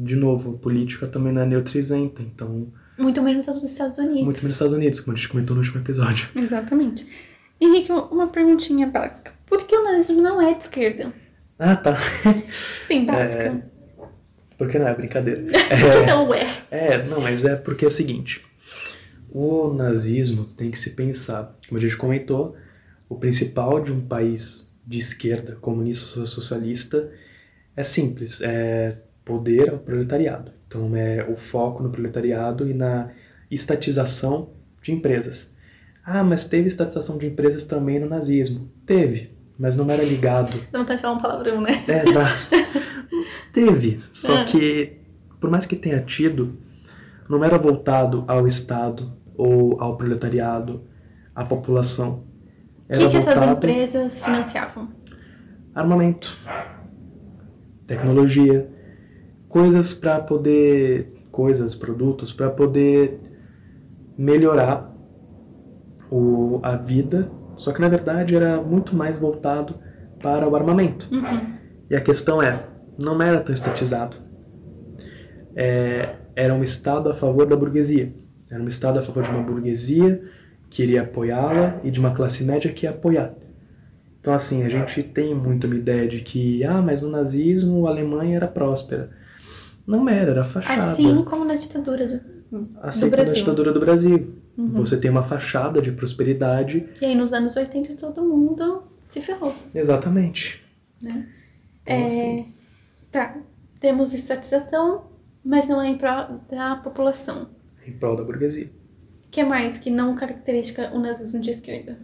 De novo, política também não é neutrizenta, então. Muito menos a dos Estados Unidos. Muito menos Estados Unidos, como a gente comentou no último episódio. Exatamente. Henrique, uma perguntinha básica. Por que o nazismo não é de esquerda? Ah, tá. Sim, básica. Porque não é brincadeira. Que não é. É, não, mas é porque é o seguinte: o nazismo tem que se pensar, como a gente comentou, o principal de um país de esquerda, comunista ou socialista, é simples: é poder ao proletariado. Então, é o foco no proletariado e na estatização de empresas. Ah, mas teve estatização de empresas também no nazismo. Teve, mas não era ligado Não tá falando um palavrão, né? é, dá. Teve. Só É. que, por mais que tenha tido, não era voltado ao Estado ou ao proletariado, à população. O que, que essas empresas financiavam? armamento, tecnologia, coisas para poder, coisas, produtos para poder melhorar o, a vida. Só que na verdade era muito mais voltado para o armamento. E a questão é, não era tão estatizado. É, era um Estado a favor da burguesia. Era um Estado a favor de uma burguesia que iria apoiá-la e de uma classe média que ia apoiar. Então, assim, a gente tem muito uma ideia de que, ah, mas no nazismo a Alemanha era próspera. Não era, era fachada. Assim como na ditadura do, Assim do como na Brasil. ditadura do Brasil. Você tem uma fachada de prosperidade. E aí nos anos 80 todo mundo se ferrou. Exatamente. Né? Então, É, assim, Tá, temos estatização, mas não é em prol da população. em prol da burguesia. O que mais que não caracteriza o nazismo de esquerda?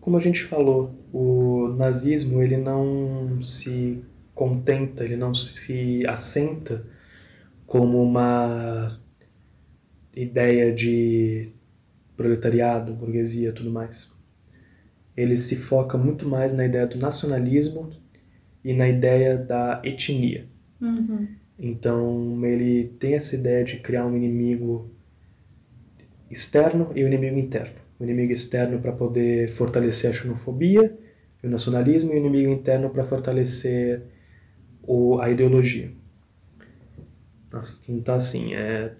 Como a gente falou, o nazismo ele não se contenta, ele não se assenta como uma ideia de proletariado, burguesia, tudo mais. Ele se foca muito mais na ideia do nacionalismo e na ideia da etnia. Uhum. Então ele tem essa ideia de criar um inimigo externo e um inimigo interno. O inimigo externo para poder fortalecer a xenofobia o nacionalismo, e o inimigo interno para fortalecer o, a ideologia. As- Então, assim, é,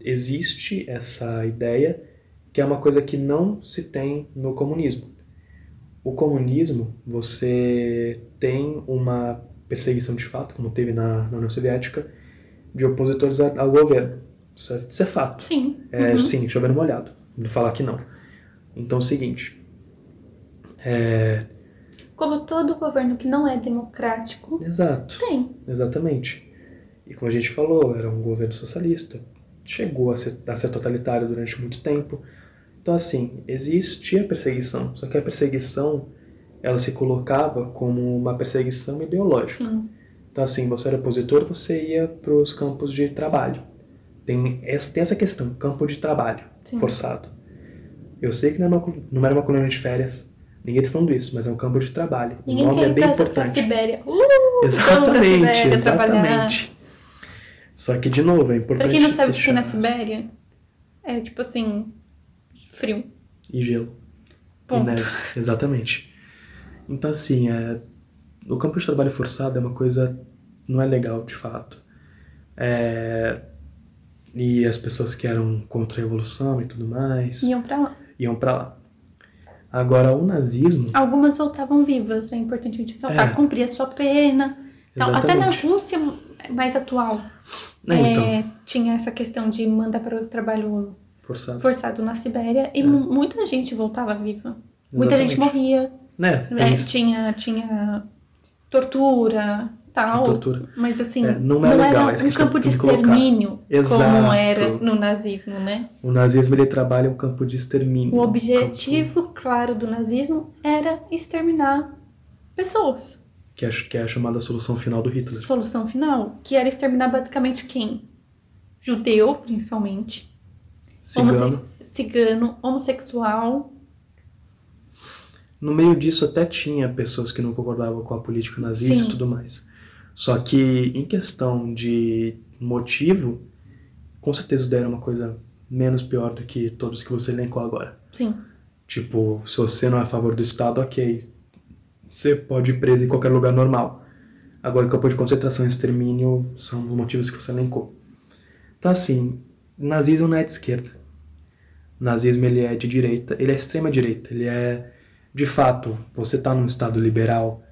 existe essa ideia que é uma coisa que não se tem no comunismo. O comunismo, você tem uma perseguição de fato, como teve na, na União Soviética, de opositores ao governo. Isso é, isso é fato. Sim. É, Uhum. Sim, chovendo molhado. Não falar que não. Então é o seguinte. É, Como todo governo que não é democrático, exato, tem. exatamente. E como a gente falou, era um governo socialista. Chegou a ser, a ser totalitário durante muito tempo. Então, assim, existia perseguição. Só que a perseguição, ela se colocava como uma perseguição ideológica. Sim. Então, assim, você era opositor, você ia para os campos de trabalho. Tem essa, tem essa questão, campo de trabalho Sim. forçado. Eu sei que não, é uma, não era uma colônia de férias, ninguém tá falando isso, mas é um campo de trabalho. Ninguém o nome quer é bem pra, pra importante. Sibéria. Uh, vamos pra Exatamente, Sibéria exatamente. Só que, de novo, é importante Pra quem não sabe é deixar... na Sibéria, é tipo assim, frio. E gelo. Ponto. E neve, exatamente. Então, assim, é... o campo de trabalho forçado é uma coisa... não é legal, de fato. É... E as pessoas que eram contra a revolução e tudo mais Iam pra lá. iam pra lá. Agora, o nazismo... Algumas voltavam vivas, é importante a gente ressaltar. É. Cumpria sua pena. Então, até na. Rússia mais atual, É, então, é, tinha essa questão de mandar para o trabalho Forçado. forçado na Sibéria e mu- muita gente voltava viva. Muita gente Exatamente. morria. Né? né? isso. Tinha, tinha tortura, tal. Tortura. Mas assim, É, não não, é legal, era é um campo de extermínio como era no nazismo, né? O nazismo ele trabalha um campo de extermínio. O um objetivo, claro, do nazismo era exterminar pessoas. Que, é, que é a chamada solução final do Hitler. Solução final, que era exterminar basicamente quem? Judeu, principalmente. Cigano. Homosse- cigano, homossexual. No meio disso até tinha pessoas que não concordavam com a política nazista Sim. e tudo mais. Só que em questão de motivo, com certeza deram uma coisa menos pior do que todos que você elencou agora. Sim. Tipo, se você não é a favor do Estado, ok. Você pode ir preso em qualquer lugar normal. Agora, campo de concentração e extermínio são os motivos que você elencou. Então, assim, nazismo não é de esquerda. O nazismo, ele é de direita, ele é extrema direita. Ele é, de fato, você tá num Estado liberal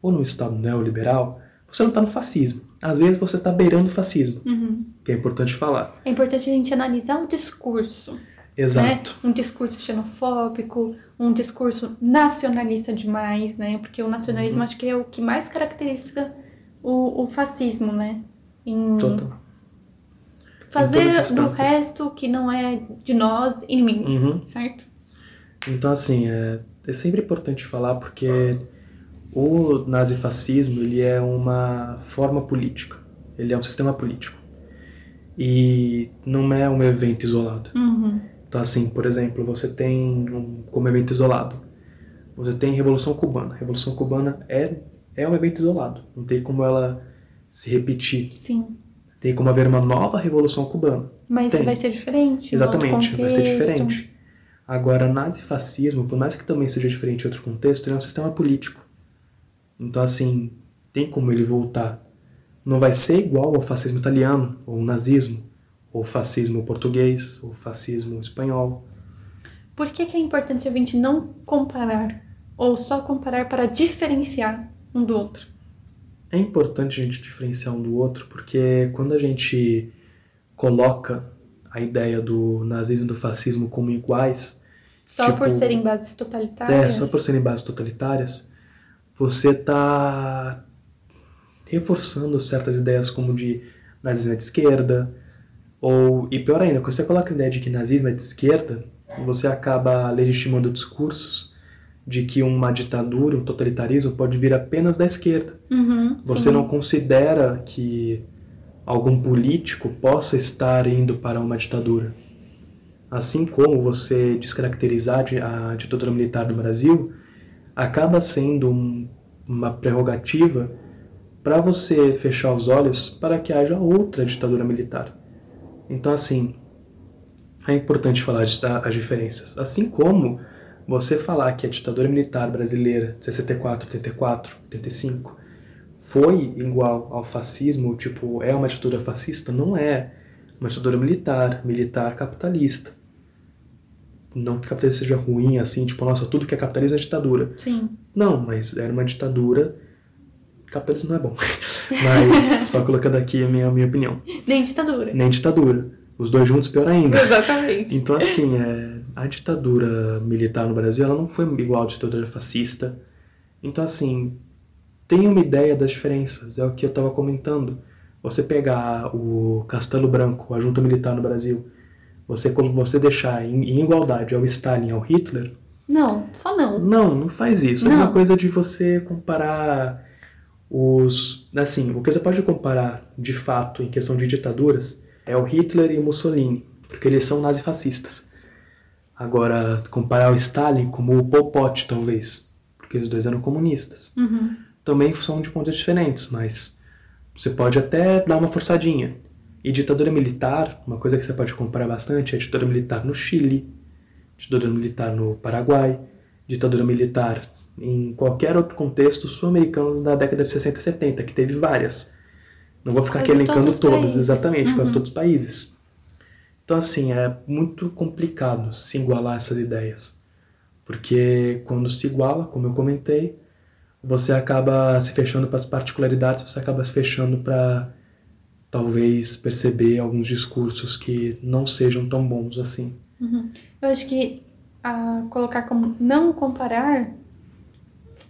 ou num Estado neoliberal, você não tá no fascismo. Às vezes você tá beirando o fascismo, Uhum. que é importante falar. É importante a gente analisar o discurso. Exato. Né? Um discurso xenofóbico, um discurso nacionalista demais, né? Porque o nacionalismo acho que é o que mais caracteriza o, o fascismo, né? Em Total. fazer do resto que não é de nós inimigo, Uhum. certo? Então, assim, é, é sempre importante falar porque o nazifascismo ele é uma forma política, ele é um sistema político. E não é um evento isolado. Uhum. Então, assim, por exemplo, você tem um, como evento isolado, você tem Revolução Cubana. Revolução Cubana é, é um evento isolado, não tem como ela se repetir. Sim. Tem como haver uma nova Revolução Cubana. Mas Tem. vai ser diferente. Exatamente, vai ser diferente. Agora, nazifascismo, por mais que também seja diferente em outro contexto, ele é um sistema político. Então, assim, tem como ele voltar. Não vai ser igual ao fascismo italiano, ou o nazismo, ou fascismo português, ou fascismo espanhol. Por que, que é importante a gente não comparar? Ou só comparar para diferenciar um do outro? É importante a gente diferenciar um do outro, porque quando a gente coloca a ideia do nazismo e do fascismo como iguais, Só Tipo, por serem bases totalitárias? É, só por serem bases totalitárias, você tá reforçando certas ideias como de nazismo é de esquerda, ou, e pior ainda, quando você coloca a ideia de que nazismo é de esquerda, você acaba legitimando discursos de que uma ditadura, um totalitarismo pode vir apenas da esquerda. Uhum, Você sim. não considera que algum político possa estar indo para uma ditadura. Assim como você descaracterizar de- a ditadura militar do Brasil, acaba sendo um- uma prerrogativa para você fechar os olhos para que haja outra ditadura militar. Então, assim, é importante falar as diferenças. Assim como você falar que a ditadura militar brasileira de 64, 84, 85 foi igual ao fascismo, tipo, é uma ditadura fascista, não é. Uma ditadura militar, militar capitalista. Não que o capitalismo seja ruim, assim, tipo, nossa, tudo que é capitalismo é ditadura. Sim. Não, mas era uma ditadura. Capitalismo não é bom. Mas, só colocando aqui a minha, a minha opinião. Nem ditadura. Nem ditadura. Os dois juntos, pior ainda. Exatamente. Então, assim, é, a ditadura militar no Brasil ela não foi igual à ditadura fascista. Então, assim, tem uma ideia das diferenças. É o que eu estava comentando. Você pegar o Castelo Branco, a junta militar no Brasil, você, você deixar em, em igualdade ao Stalin e ao Hitler, Não, só não. não, não faz isso. É Não. uma coisa de você comparar os. Assim, o que você pode comparar de fato em questão de ditaduras é o Hitler e o Mussolini, porque eles são nazifascistas. Agora, comparar o Stalin como o Pol Pot, talvez, porque os dois eram comunistas. Uhum. Também são de contextos diferentes, mas você pode até dar uma forçadinha. E ditadura militar, uma coisa que você pode comparar bastante é a ditadura militar no Chile, ditadura militar no Paraguai, ditadura militar em qualquer outro contexto sul-americano da década de 60 e 70, que teve várias. Não vou ficar aqui Quase elencando todos os todas, exatamente, quase Uhum. todos os países. Então, assim, é muito complicado se igualar essas ideias. Porque quando se iguala, como eu comentei, você acaba se fechando para as particularidades, você acaba se fechando para talvez perceber alguns discursos que não sejam tão bons assim. Uhum. Eu acho que a colocar como não comparar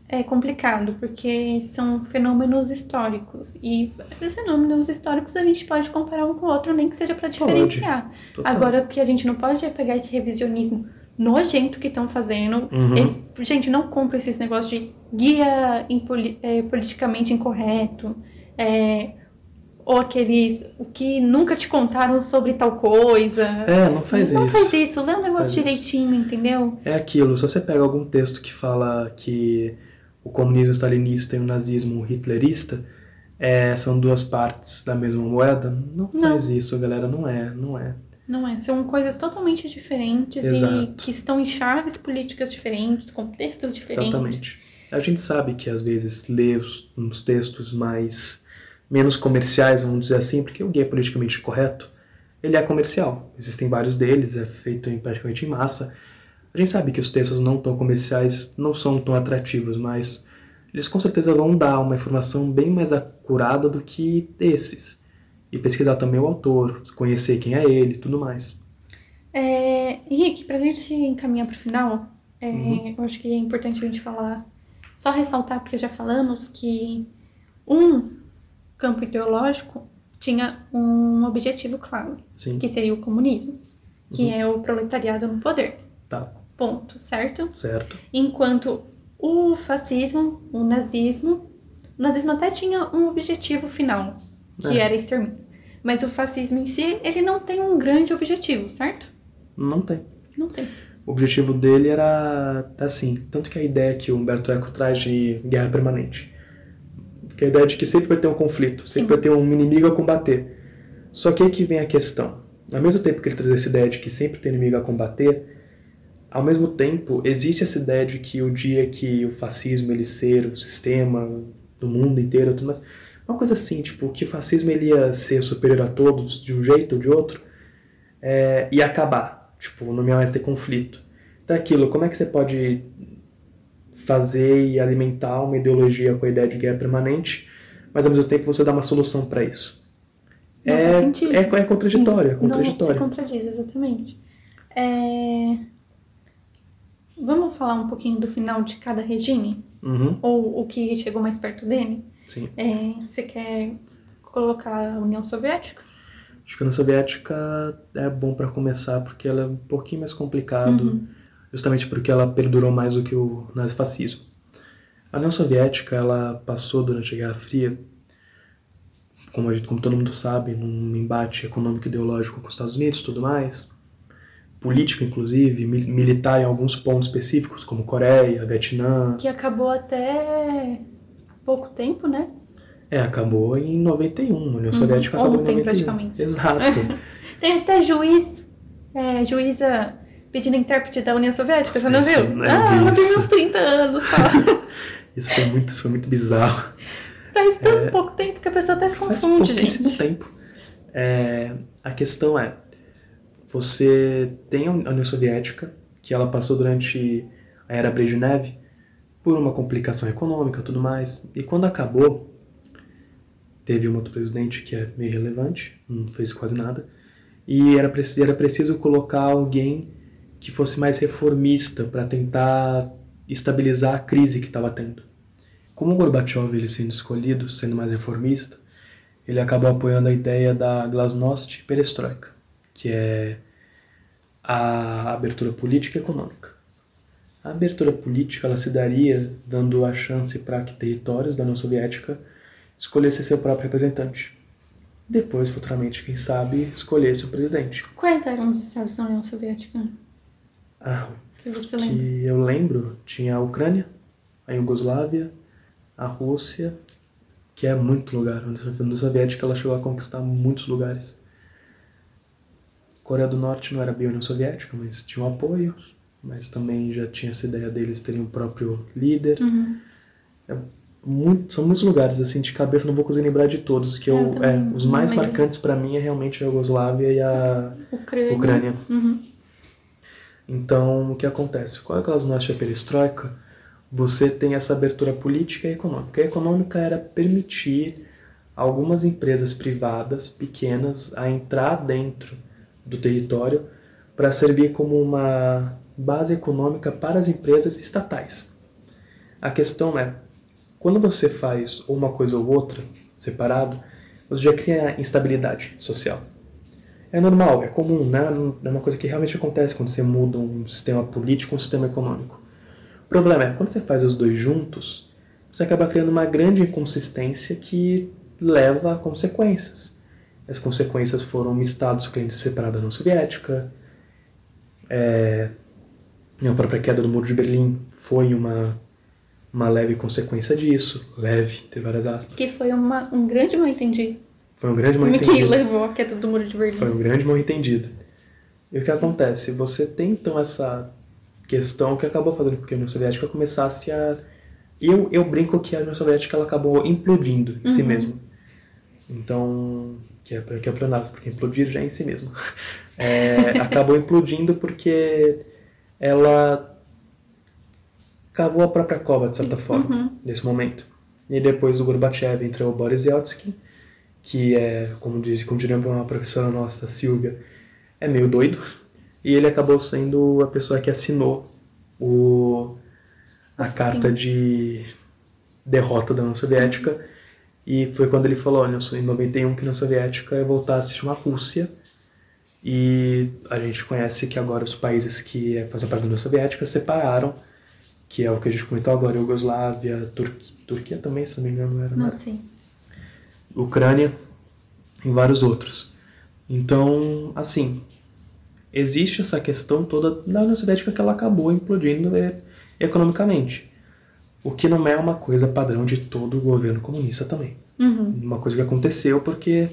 é complicado, porque são fenômenos históricos. E os fenômenos históricos a gente pode comparar um com o outro, nem que seja para diferenciar. Agora, o que a gente não pode é pegar esse revisionismo nojento que estão fazendo. Uhum. Esse, gente, não compra esses negócios de guia impoli, é, politicamente incorreto. É, ou aqueles o que nunca te contaram sobre tal coisa. É, não faz não isso. Não faz isso, lê o negócio Faz direitinho, entendeu? É aquilo, se você pega algum texto que fala que o comunismo stalinista e o nazismo hitlerista é, são duas partes da mesma moeda, não faz Não. isso, galera, não é, não é. Não é, são coisas totalmente diferentes e Exato. que estão em chaves políticas diferentes, contextos diferentes. Exatamente. A gente sabe que às vezes lê os, uns textos mais menos comerciais, vamos dizer assim, porque o gay é politicamente correto, ele é comercial. Existem vários deles, é feito em, praticamente em massa. A gente sabe que os textos não tão comerciais não são tão atrativos, mas eles com certeza vão dar uma informação bem mais acurada do que esses. E pesquisar também o autor, conhecer quem é ele e tudo mais. É, Henrique, pra gente encaminhar pro final, é, Uhum. eu acho que é importante a gente falar, só ressaltar, porque já falamos que um campo ideológico tinha um objetivo claro, Sim, que seria o comunismo, que Uhum. é o proletariado no poder. tá, Ponto, certo? certo. Enquanto o fascismo, o nazismo, o nazismo até tinha um objetivo final, que É. era extermínio. Mas o fascismo em si, ele não tem um grande objetivo, certo? Não tem. Não tem. O objetivo dele era assim, tanto que a ideia que o Humberto Eco traz de guerra permanente. Que a ideia de que sempre vai ter um conflito, sempre Sim. vai ter um inimigo a combater. Só que aí que vem a questão. Ao mesmo tempo que ele traz essa ideia de que sempre tem inimigo a combater, ao mesmo tempo existe essa ideia de que o dia que o fascismo ele ser o sistema do mundo inteiro, tudo mais, uma coisa assim, tipo, que o fascismo ele ia ser superior a todos de um jeito ou de outro, é, ia acabar. Tipo, não ia mais ter conflito. Então é aquilo, como é que você pode fazer e alimentar uma ideologia com a ideia de guerra permanente, mas ao mesmo tempo você dá uma solução para isso? Não é, sentido. É, é contraditório, é Não se contraditório. contradiz, exatamente. É, Vamos falar um pouquinho do final de cada regime? Uhum, Ou o que chegou mais perto dele? sim. É, Você quer colocar a União Soviética? Acho que a União Soviética é bom para começar porque ela é um pouquinho mais complicado, Uhum. justamente porque ela perdurou mais do que o nazifascismo. A União Soviética ela passou durante a Guerra Fria, como, gente, como todo mundo sabe, num embate econômico e ideológico com os Estados Unidos e tudo mais, político inclusive, mi- militar em alguns pontos específicos, como Coreia, Vietnã. Que acabou até pouco tempo, né? É, acabou em 91, a União Soviética acabou em Ontem, 91. praticamente. Exato. Tem até juiz, é, juíza pedindo intérprete da União Soviética, você não viu? ah, ela tem uns 30 anos só. Isso foi muito, isso foi muito bizarro. Faz tanto pouco tempo que a pessoa até se É. Faz confunde, pouquíssimo gente. tempo. É, a questão é, você tem a União Soviética, que ela passou durante a era Brezhnev por uma complicação econômica tudo mais, e quando acabou, teve um outro presidente que é meio relevante, não fez quase nada, e era preciso, era preciso colocar alguém que fosse mais reformista para tentar estabilizar a crise que estava tendo. Como Gorbachev ele sendo escolhido, sendo mais reformista, ele acabou apoiando a ideia da glasnost e perestroika, que é a abertura política e econômica. A abertura política ela se daria dando a chance para que territórios da União Soviética escolhessem seu próprio representante. Depois, futuramente, quem sabe, escolhesse o presidente. Quais eram os estados da União Soviética Ah, que você lembra? que eu lembro, tinha a Ucrânia, a Iugoslávia, a Rússia, que é muito lugar. A União Soviética ela chegou a conquistar muitos lugares. Coreia do Norte não era bem União Soviética, mas tinha um apoio, mas também já tinha essa ideia deles terem o próprio líder. Uhum. Muito- são muitos lugares, assim, de cabeça não vou conseguir lembrar de todos, que É, eu eu, é, os mais lembro. marcantes para mim é realmente a Iugoslávia e a Ucrânia. Ucrânia. Uhum. Então, o que acontece? Com a glasnost e a perestroika, você tem essa abertura política e econômica. A econômica era permitir algumas empresas privadas pequenas a entrar dentro do território para servir como uma base econômica para as empresas estatais. A questão é, quando você faz uma coisa ou outra separado, você já cria instabilidade social. É normal, é comum, né? é uma coisa que realmente acontece quando você muda um sistema político, um sistema econômico. O problema é, quando você faz os dois juntos, você acaba criando uma grande inconsistência que leva a consequências. As consequências foram um Estado cliente separado da União Soviética, é, a própria queda do Muro de Berlim foi uma, uma leve consequência disso, leve, tem várias aspas. Que foi uma, um grande mal entendido. Foi um grande mal entendido. Que levou a queda do Muro de Berlim. Foi um grande mal entendido. E o que acontece? Você tem então essa questão que acabou fazendo com que a União Soviética começasse a. Eu, eu brinco que a União Soviética ela acabou implodindo em uhum. si mesma. Então, que é, que é pleonasmo, porque implodir já é em si mesmo. É, acabou implodindo porque ela cavou a própria cova, de certa forma, uhum. nesse momento. E depois do Gorbachev entrou o Boris Yeltsin, que é, como, diz, como diria uma professora nossa, Silvia, é meio doido. E ele acabou sendo a pessoa que assinou o, a carta de derrota da União Soviética e foi quando ele falou, olha, em 91 que a União Soviética ia voltar a se chamar Rússia. E a gente conhece que agora os países que fazem parte da União Soviética separaram, que é o que a gente comentou agora, Iugoslávia, Turquia, Turquia também, se não me engano, era. Não nada. sei. Ucrânia e vários outros. Então, assim, existe essa questão toda da União Soviética que ela acabou implodindo economicamente. O que não é uma coisa padrão de todo o governo comunista também. Uhum. Uma coisa que aconteceu porque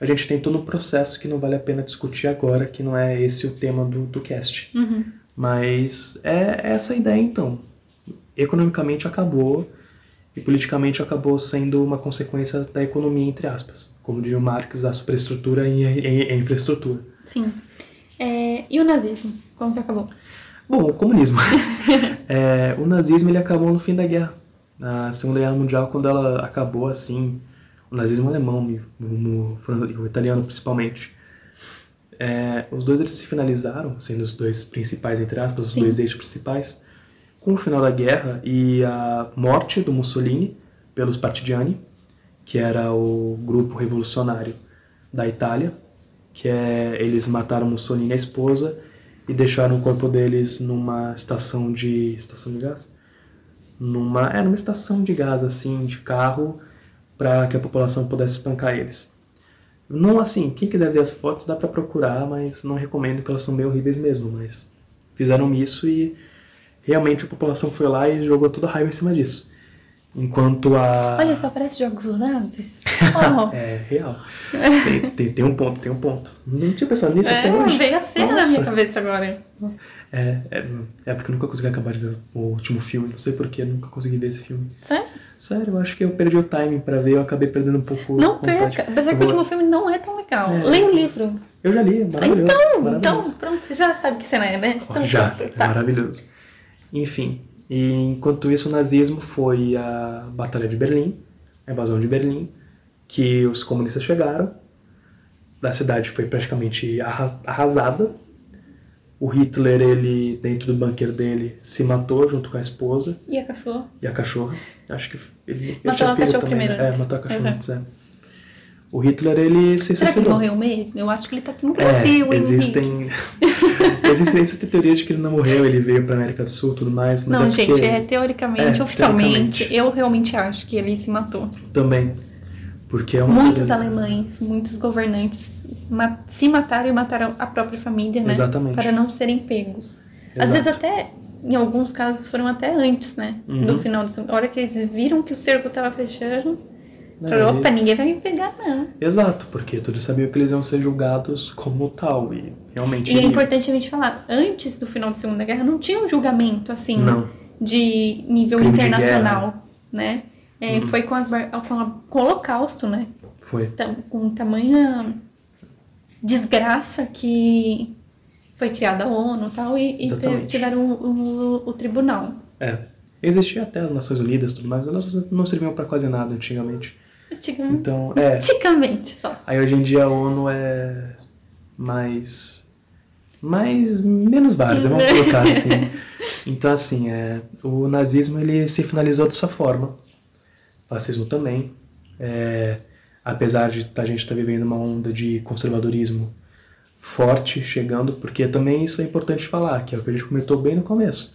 a gente tem todo um processo que não vale a pena discutir agora, que não é esse o tema do, do cast. Uhum. Mas é essa a ideia então. Economicamente acabou e politicamente acabou sendo uma consequência da economia, entre aspas. Como diria o Marx, a superestrutura e a infraestrutura. Sim. É, e o nazismo? Como que acabou? Bom, o comunismo. é, o nazismo ele acabou no fim da guerra. Na Segunda Guerra Mundial, quando ela acabou assim, o nazismo alemão, o, o italiano principalmente, é, os dois eles se finalizaram, sendo os dois principais, entre aspas, os Sim. dois eixos principais, com o final da guerra e a morte do Mussolini pelos partigiani, que era o grupo revolucionário da Itália, que é, eles mataram Mussolini e a esposa e deixaram o corpo deles numa estação de estação de gás, numa é numa estação de gás assim de carro para que a população pudesse espancar eles. Não assim, quem quiser ver as fotos dá para procurar, mas não recomendo que elas são meio horríveis mesmo, mas fizeram isso e realmente a população foi lá e jogou toda a raiva em cima disso. Enquanto a. Olha, só parece jogos vorazes. Oh. é, real. Tem, tem, tem, um ponto, tem um ponto. Não tinha pensado nisso é, até hoje. Veio a cena na minha cabeça agora. É, é, é porque eu nunca consegui acabar de ver o último filme. Não sei porquê, nunca consegui ver esse filme. Sério? Sério, eu acho que eu perdi o timing pra ver, eu acabei perdendo um pouco. Não perca, apesar que o último filme não é tão legal. É, Leia o livro. Eu já li, é maravilhoso. Então, maravilhoso. então, pronto, você já sabe que cena é, né? Então, já, pronto, tá. é maravilhoso. Enfim, e enquanto isso, o nazismo foi a Batalha de Berlim, a invasão de Berlim, que os comunistas chegaram, a cidade foi praticamente arrasada. O Hitler, ele, dentro do bunker dele, se matou junto com a esposa. E a cachorra? E a cachorra. Acho que ele, matou a cachorra primeiro. É, matou a cachorra uhum. antes, é. O Hitler, ele se Será suicidou. Será que ele morreu mesmo? Eu acho que ele tá aqui no Brasil, é, existem, existem essas teorias de que ele não morreu, ele veio pra América do Sul e tudo mais. Mas não, é gente, porque... é teoricamente, é, oficialmente, teoricamente. eu realmente acho que ele se matou. Também. Porque é uma Muitos coisa... alemães, muitos governantes se mataram e mataram a própria família, né? Exatamente. Para não serem pegos. Exato. Às vezes até, em alguns casos, foram até antes, né? Uhum. Do final. A hora que eles viram que o cerco estava fechando Falou, opa, eles- ninguém vai me pegar, não. Exato, porque todos sabiam que eles iam ser julgados como tal, e realmente... E é importante a gente falar, antes do final da Segunda Guerra não tinha um julgamento, assim, Não. de nível Crime de internacional, né? É, Uhum. Foi com, as, com, a- com o Holocausto, né? Foi. Então, com tamanha desgraça que foi criada a ONU e tal, e, e tiveram o, o- o tribunal. É. Existia até as Nações Unidas e tudo mais, elas não serviam pra quase nada antigamente. Antigamente. Então, é. Antigamente só. Aí hoje em dia a ONU é mais. mais. menos várzea, vamos colocar assim. Então, assim, é, o nazismo ele se finalizou dessa forma. O fascismo também. É, apesar de a gente estar tá vivendo uma onda de conservadorismo forte chegando, porque também isso é importante falar, que é o que a gente comentou bem no começo.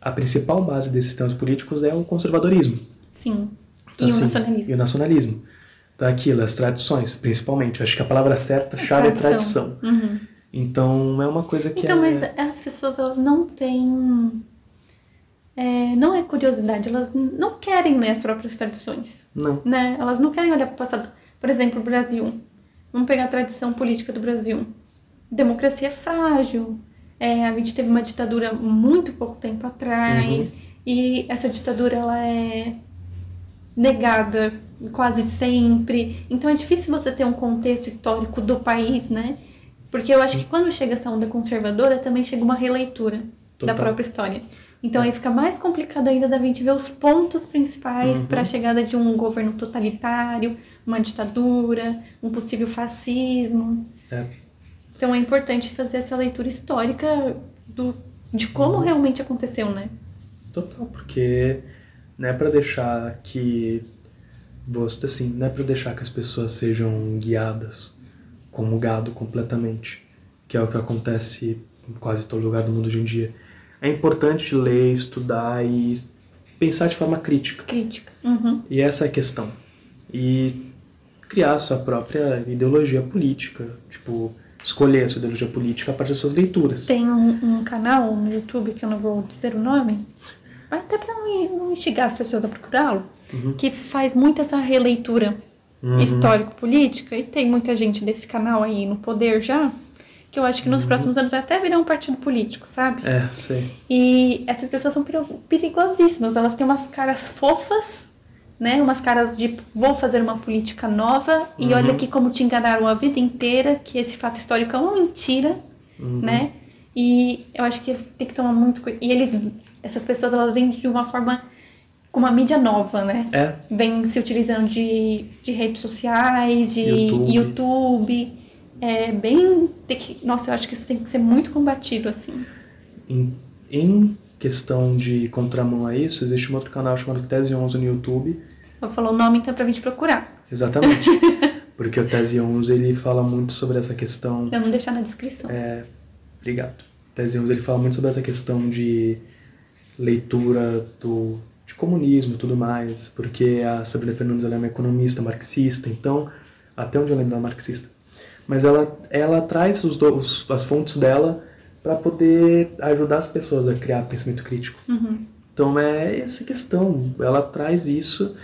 A principal base desses sistemas políticos é o conservadorismo. Sim. E assim, o nacionalismo. E o nacionalismo. Então, aquilo, as tradições, principalmente. Eu acho que a palavra certa, chave é tradição. Uhum. Então, é uma coisa que Então, é... mas as pessoas, elas não têm... É, não é curiosidade, elas não querem ler as próprias tradições. Não. Né? Elas não querem olhar para o passado. Por exemplo, o Brasil. Vamos pegar a tradição política do Brasil. Democracia é frágil. É, a gente teve uma ditadura muito pouco tempo atrás. Uhum. E essa ditadura, ela é negada quase sempre. Então é difícil você ter um contexto histórico do país, né? Porque eu acho que quando chega essa onda conservadora, também chega uma releitura Total. da própria história. Então aí fica mais complicado ainda da gente ver os pontos principais Uhum. para a chegada de um governo totalitário, uma ditadura, um possível fascismo. É. Então é importante fazer essa leitura histórica do, de como realmente aconteceu, né? Total, porque não é pra deixar que você assim, não é para deixar que as pessoas sejam guiadas como gado completamente, que é o que acontece em quase todo lugar do mundo hoje em dia. É importante ler, estudar e pensar de forma crítica. Crítica. Uhum. E essa é a questão. E criar a sua própria ideologia política, tipo, escolher a sua ideologia política a partir das suas leituras. Tem um, um canal no YouTube, que eu não vou dizer o nome, até para não, instigar as pessoas a procurá-lo, que faz muito essa releitura Uhum. histórico-política, e tem muita gente desse canal aí no poder já, que eu acho que nos próximos anos vai até virar um partido político, sabe? É, sei. E essas pessoas são perigo- perigosíssimas. Elas têm umas caras fofas, né? Umas caras de vou fazer uma política nova e olha aqui como te enganaram a vida inteira, que esse fato histórico é uma mentira, né? E eu acho que tem que tomar muito cuidado. E eles, essas pessoas, elas vêm de uma forma com uma mídia nova, né? É, Vem se utilizando de, de redes sociais, de YouTube. YouTube. É bem. Que, nossa, eu acho que isso tem que ser muito combatido, assim. Em, em questão de contramão a isso, existe um outro canal chamado Tese 11 no YouTube. Eu falar o nome então pra gente procurar. Exatamente. Porque o Tese 11 ele fala muito sobre essa questão. Eu não deixar na descrição. É, obrigado. Tese 11 ele fala muito sobre essa questão de leitura do, de comunismo e tudo mais. Porque a Sabrina Fernandes ela é uma economista marxista, então, até onde eu lembro, ela é marxista. Mas ela, ela traz os, os- as fontes dela para poder ajudar as pessoas a criar pensamento crítico. Então é essa questão. Ela traz isso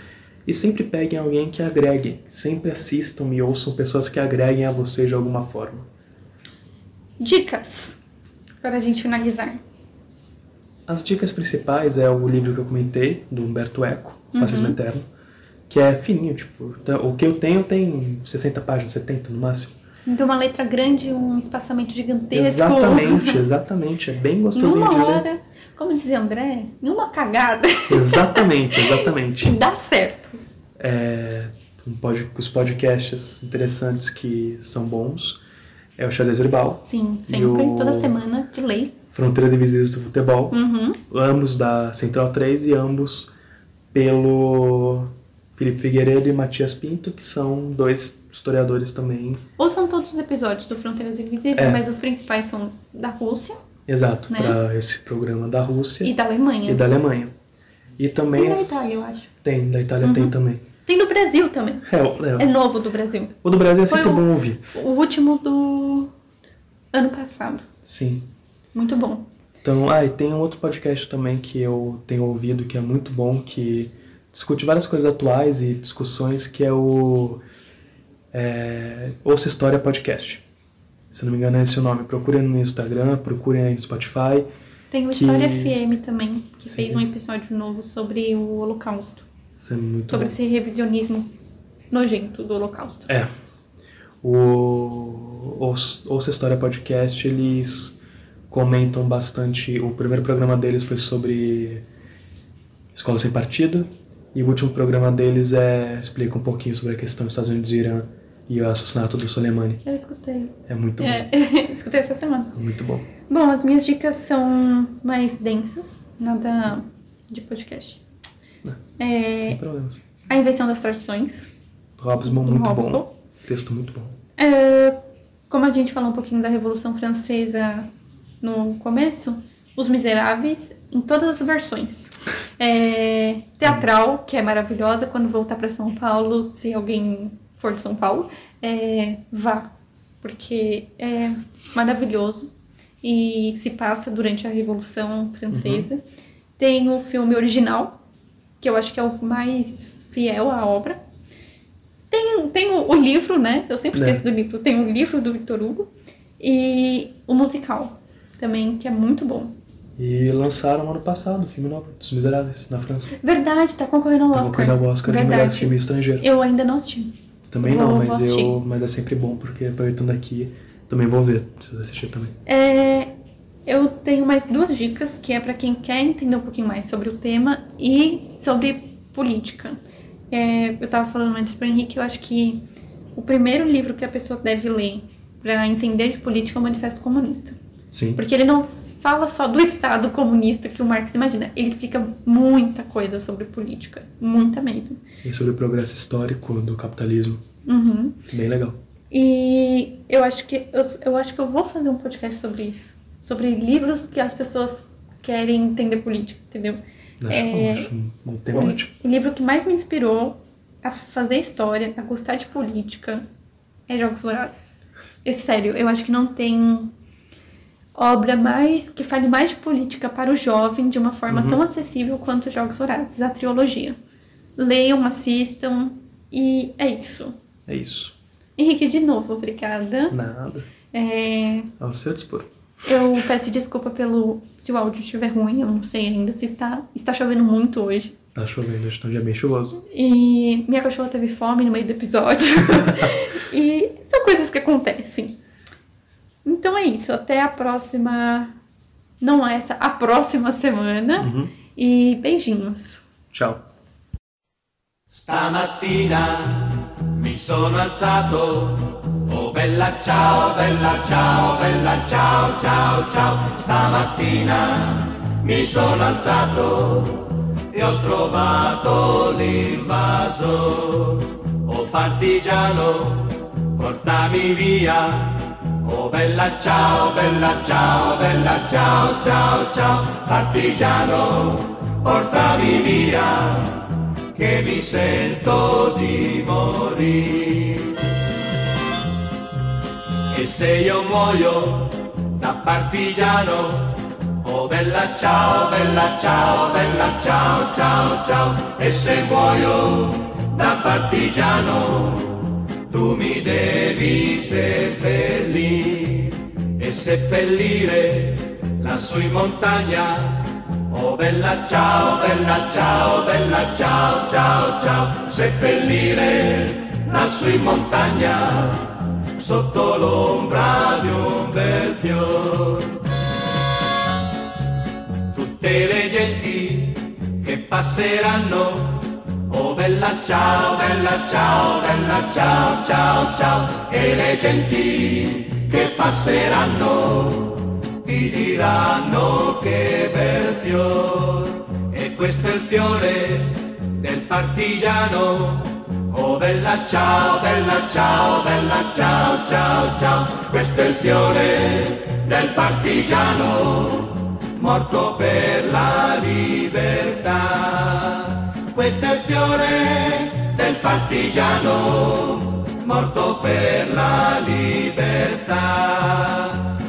e sempre peguem alguém que agregue. Sempre assistam e ouçam pessoas que agreguem a você de alguma forma. Dicas para a gente finalizar. As dicas principais é o livro que eu comentei, do Humberto Eco, Fascismo Eterno, que é fininho, tipo, tá- o que eu tenho tem 60 páginas, 70 no máximo. De uma letra grande, um espaçamento gigantesco. Exatamente, exatamente. É bem Em gostosinho uma de ler. hora, como dizia André, em uma cagada, Exatamente, exatamente. dá certo. é, um pod, os podcasts interessantes que são bons é o Xadrez Verbal, Sim, sempre, o- toda semana, de lei. Fronteiras Invisíveis do Futebol, Uhum. ambos da Central 3 e ambos pelo Felipe Figueiredo e Matias Pinto, que são dois historiadores também. Ou são todos os episódios do Fronteiras Invisíveis, É. mas os principais são da Rússia Exato, Né? para esse programa da Rússia e da Alemanha. e da Alemanha. E também Tem da Itália, eu acho. Tem, da Itália tem também. Tem do Brasil também. É, é, É novo do Brasil. o do Brasil é Foi sempre o- bom ouvir. O último do ano passado. Sim. Muito bom. Então, ah, e tem um outro podcast também que eu tenho ouvido que é muito bom, que discute várias coisas atuais e discussões, que é o é, Ouça História Podcast. Se não me engano é esse o nome. Procurem no Instagram, procurem aí no Spotify. Tem o Que- História FM também, que Sim. fez um episódio novo sobre o Holocausto. Isso é muito Sobre bom. esse revisionismo nojento do Holocausto. É. O Ouça História Podcast, eles comentam bastante. O primeiro programa deles foi sobre Escola Sem Partido. E o último programa deles é explica um pouquinho sobre a questão dos Estados Unidos e Irã e o assassinato do Soleimani. Eu escutei. É muito É, escutei essa semana. bom. Muito bom. Bom, as minhas dicas são mais densas, nada de podcast. É, Sem problemas. a Invenção das Tradições. Hobsbawm, muito Hobsbawm. bom. Texto muito bom. É, como a gente falou um pouquinho da Revolução Francesa no começo, Os Miseráveis, em todas as versões. É, teatral, que é maravilhosa, quando voltar para São Paulo, se alguém for de São Paulo, é, vá, porque é maravilhoso e se passa durante a Revolução Francesa. Tem o filme original, que eu acho que é o mais fiel à obra. Tem, tem o, o livro, né? Eu sempre É. esqueço do livro. Tem o livro do Victor Hugo e o musical também, que é muito bom. E lançaram ano passado o filme novo, Dos Miseráveis, na França. Verdade, tá concorrendo ao Tá Oscar. concorrendo ao Oscar de melhor Verdade. filme estrangeiro. Eu ainda não assisti. Também Vou- não, mas eu. Mas é sempre bom, porque aproveitando aqui, também vou ver. Preciso assistir também. É, eu tenho mais duas dicas, que é para quem quer entender um pouquinho mais sobre o tema e sobre política. É, eu tava falando antes para Henrique, eu acho que o primeiro livro que a pessoa deve ler para entender de política é o Manifesto Comunista. Sim. Porque ele não fala só do Estado comunista que o Marx imagina, ele explica muita coisa sobre política, muita mesmo. E sobre o progresso histórico do capitalismo. Uhum. Bem legal. E eu acho que eu, eu acho que eu vou fazer um podcast sobre isso, sobre livros que as pessoas querem entender política, entendeu? Acho, É, acho um, tema o, ótimo. o livro que mais me inspirou a fazer história, a gostar de política, é Jogos Vorazes. É sério, eu acho que não tem obra mais que fale mais de política para o jovem de uma forma tão acessível quanto Jogos Vorazes, a trilogia. Leiam, assistam e é isso. É isso. Henrique, de novo, obrigada. Nada. É, Ao seu dispor. eu peço desculpa pelo se o áudio estiver ruim, eu não sei ainda se está está chovendo muito hoje. Tá chovendo, hoje tá um dia bem chuvoso. E minha cachorra teve fome no meio do episódio. e são coisas que acontecem. Então é isso, até a próxima não essa, a próxima semana. Uhum. E beijinhos. Tchau. Stamattina mi sono alzato, oh bella ciao, bella ciao, bella ciao, ciao, ciao. Stamattina mi sono alzato e ho trovato l'invaso. Oh partigiano, portami via. Oh bella ciao, bella ciao, bella ciao, ciao, ciao. Partigiano, portami via che mi sento di morire. E se io muoio da partigiano, oh bella ciao, bella ciao, bella ciao, ciao, ciao. E se muoio da partigiano, tu mi devi seppellire e seppellire lassù in montagna. Oh bella ciao, bella ciao, bella ciao, ciao, ciao, seppellire lassù in montagna, sotto l'ombra di un bel fior. Tutte le genti che passeranno, oh bella ciao, bella ciao, bella ciao, ciao, ciao, e le genti che passeranno ti diranno che bel fior. E questo è il fiore del partigiano. Oh bella ciao bella ciao bella ciao ciao ciao. Questo è il fiore del partigiano morto per la libertà questo è il fiore del partigiano morto per la libertà.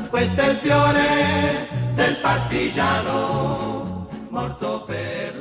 Questo è il fiore del partigiano morto per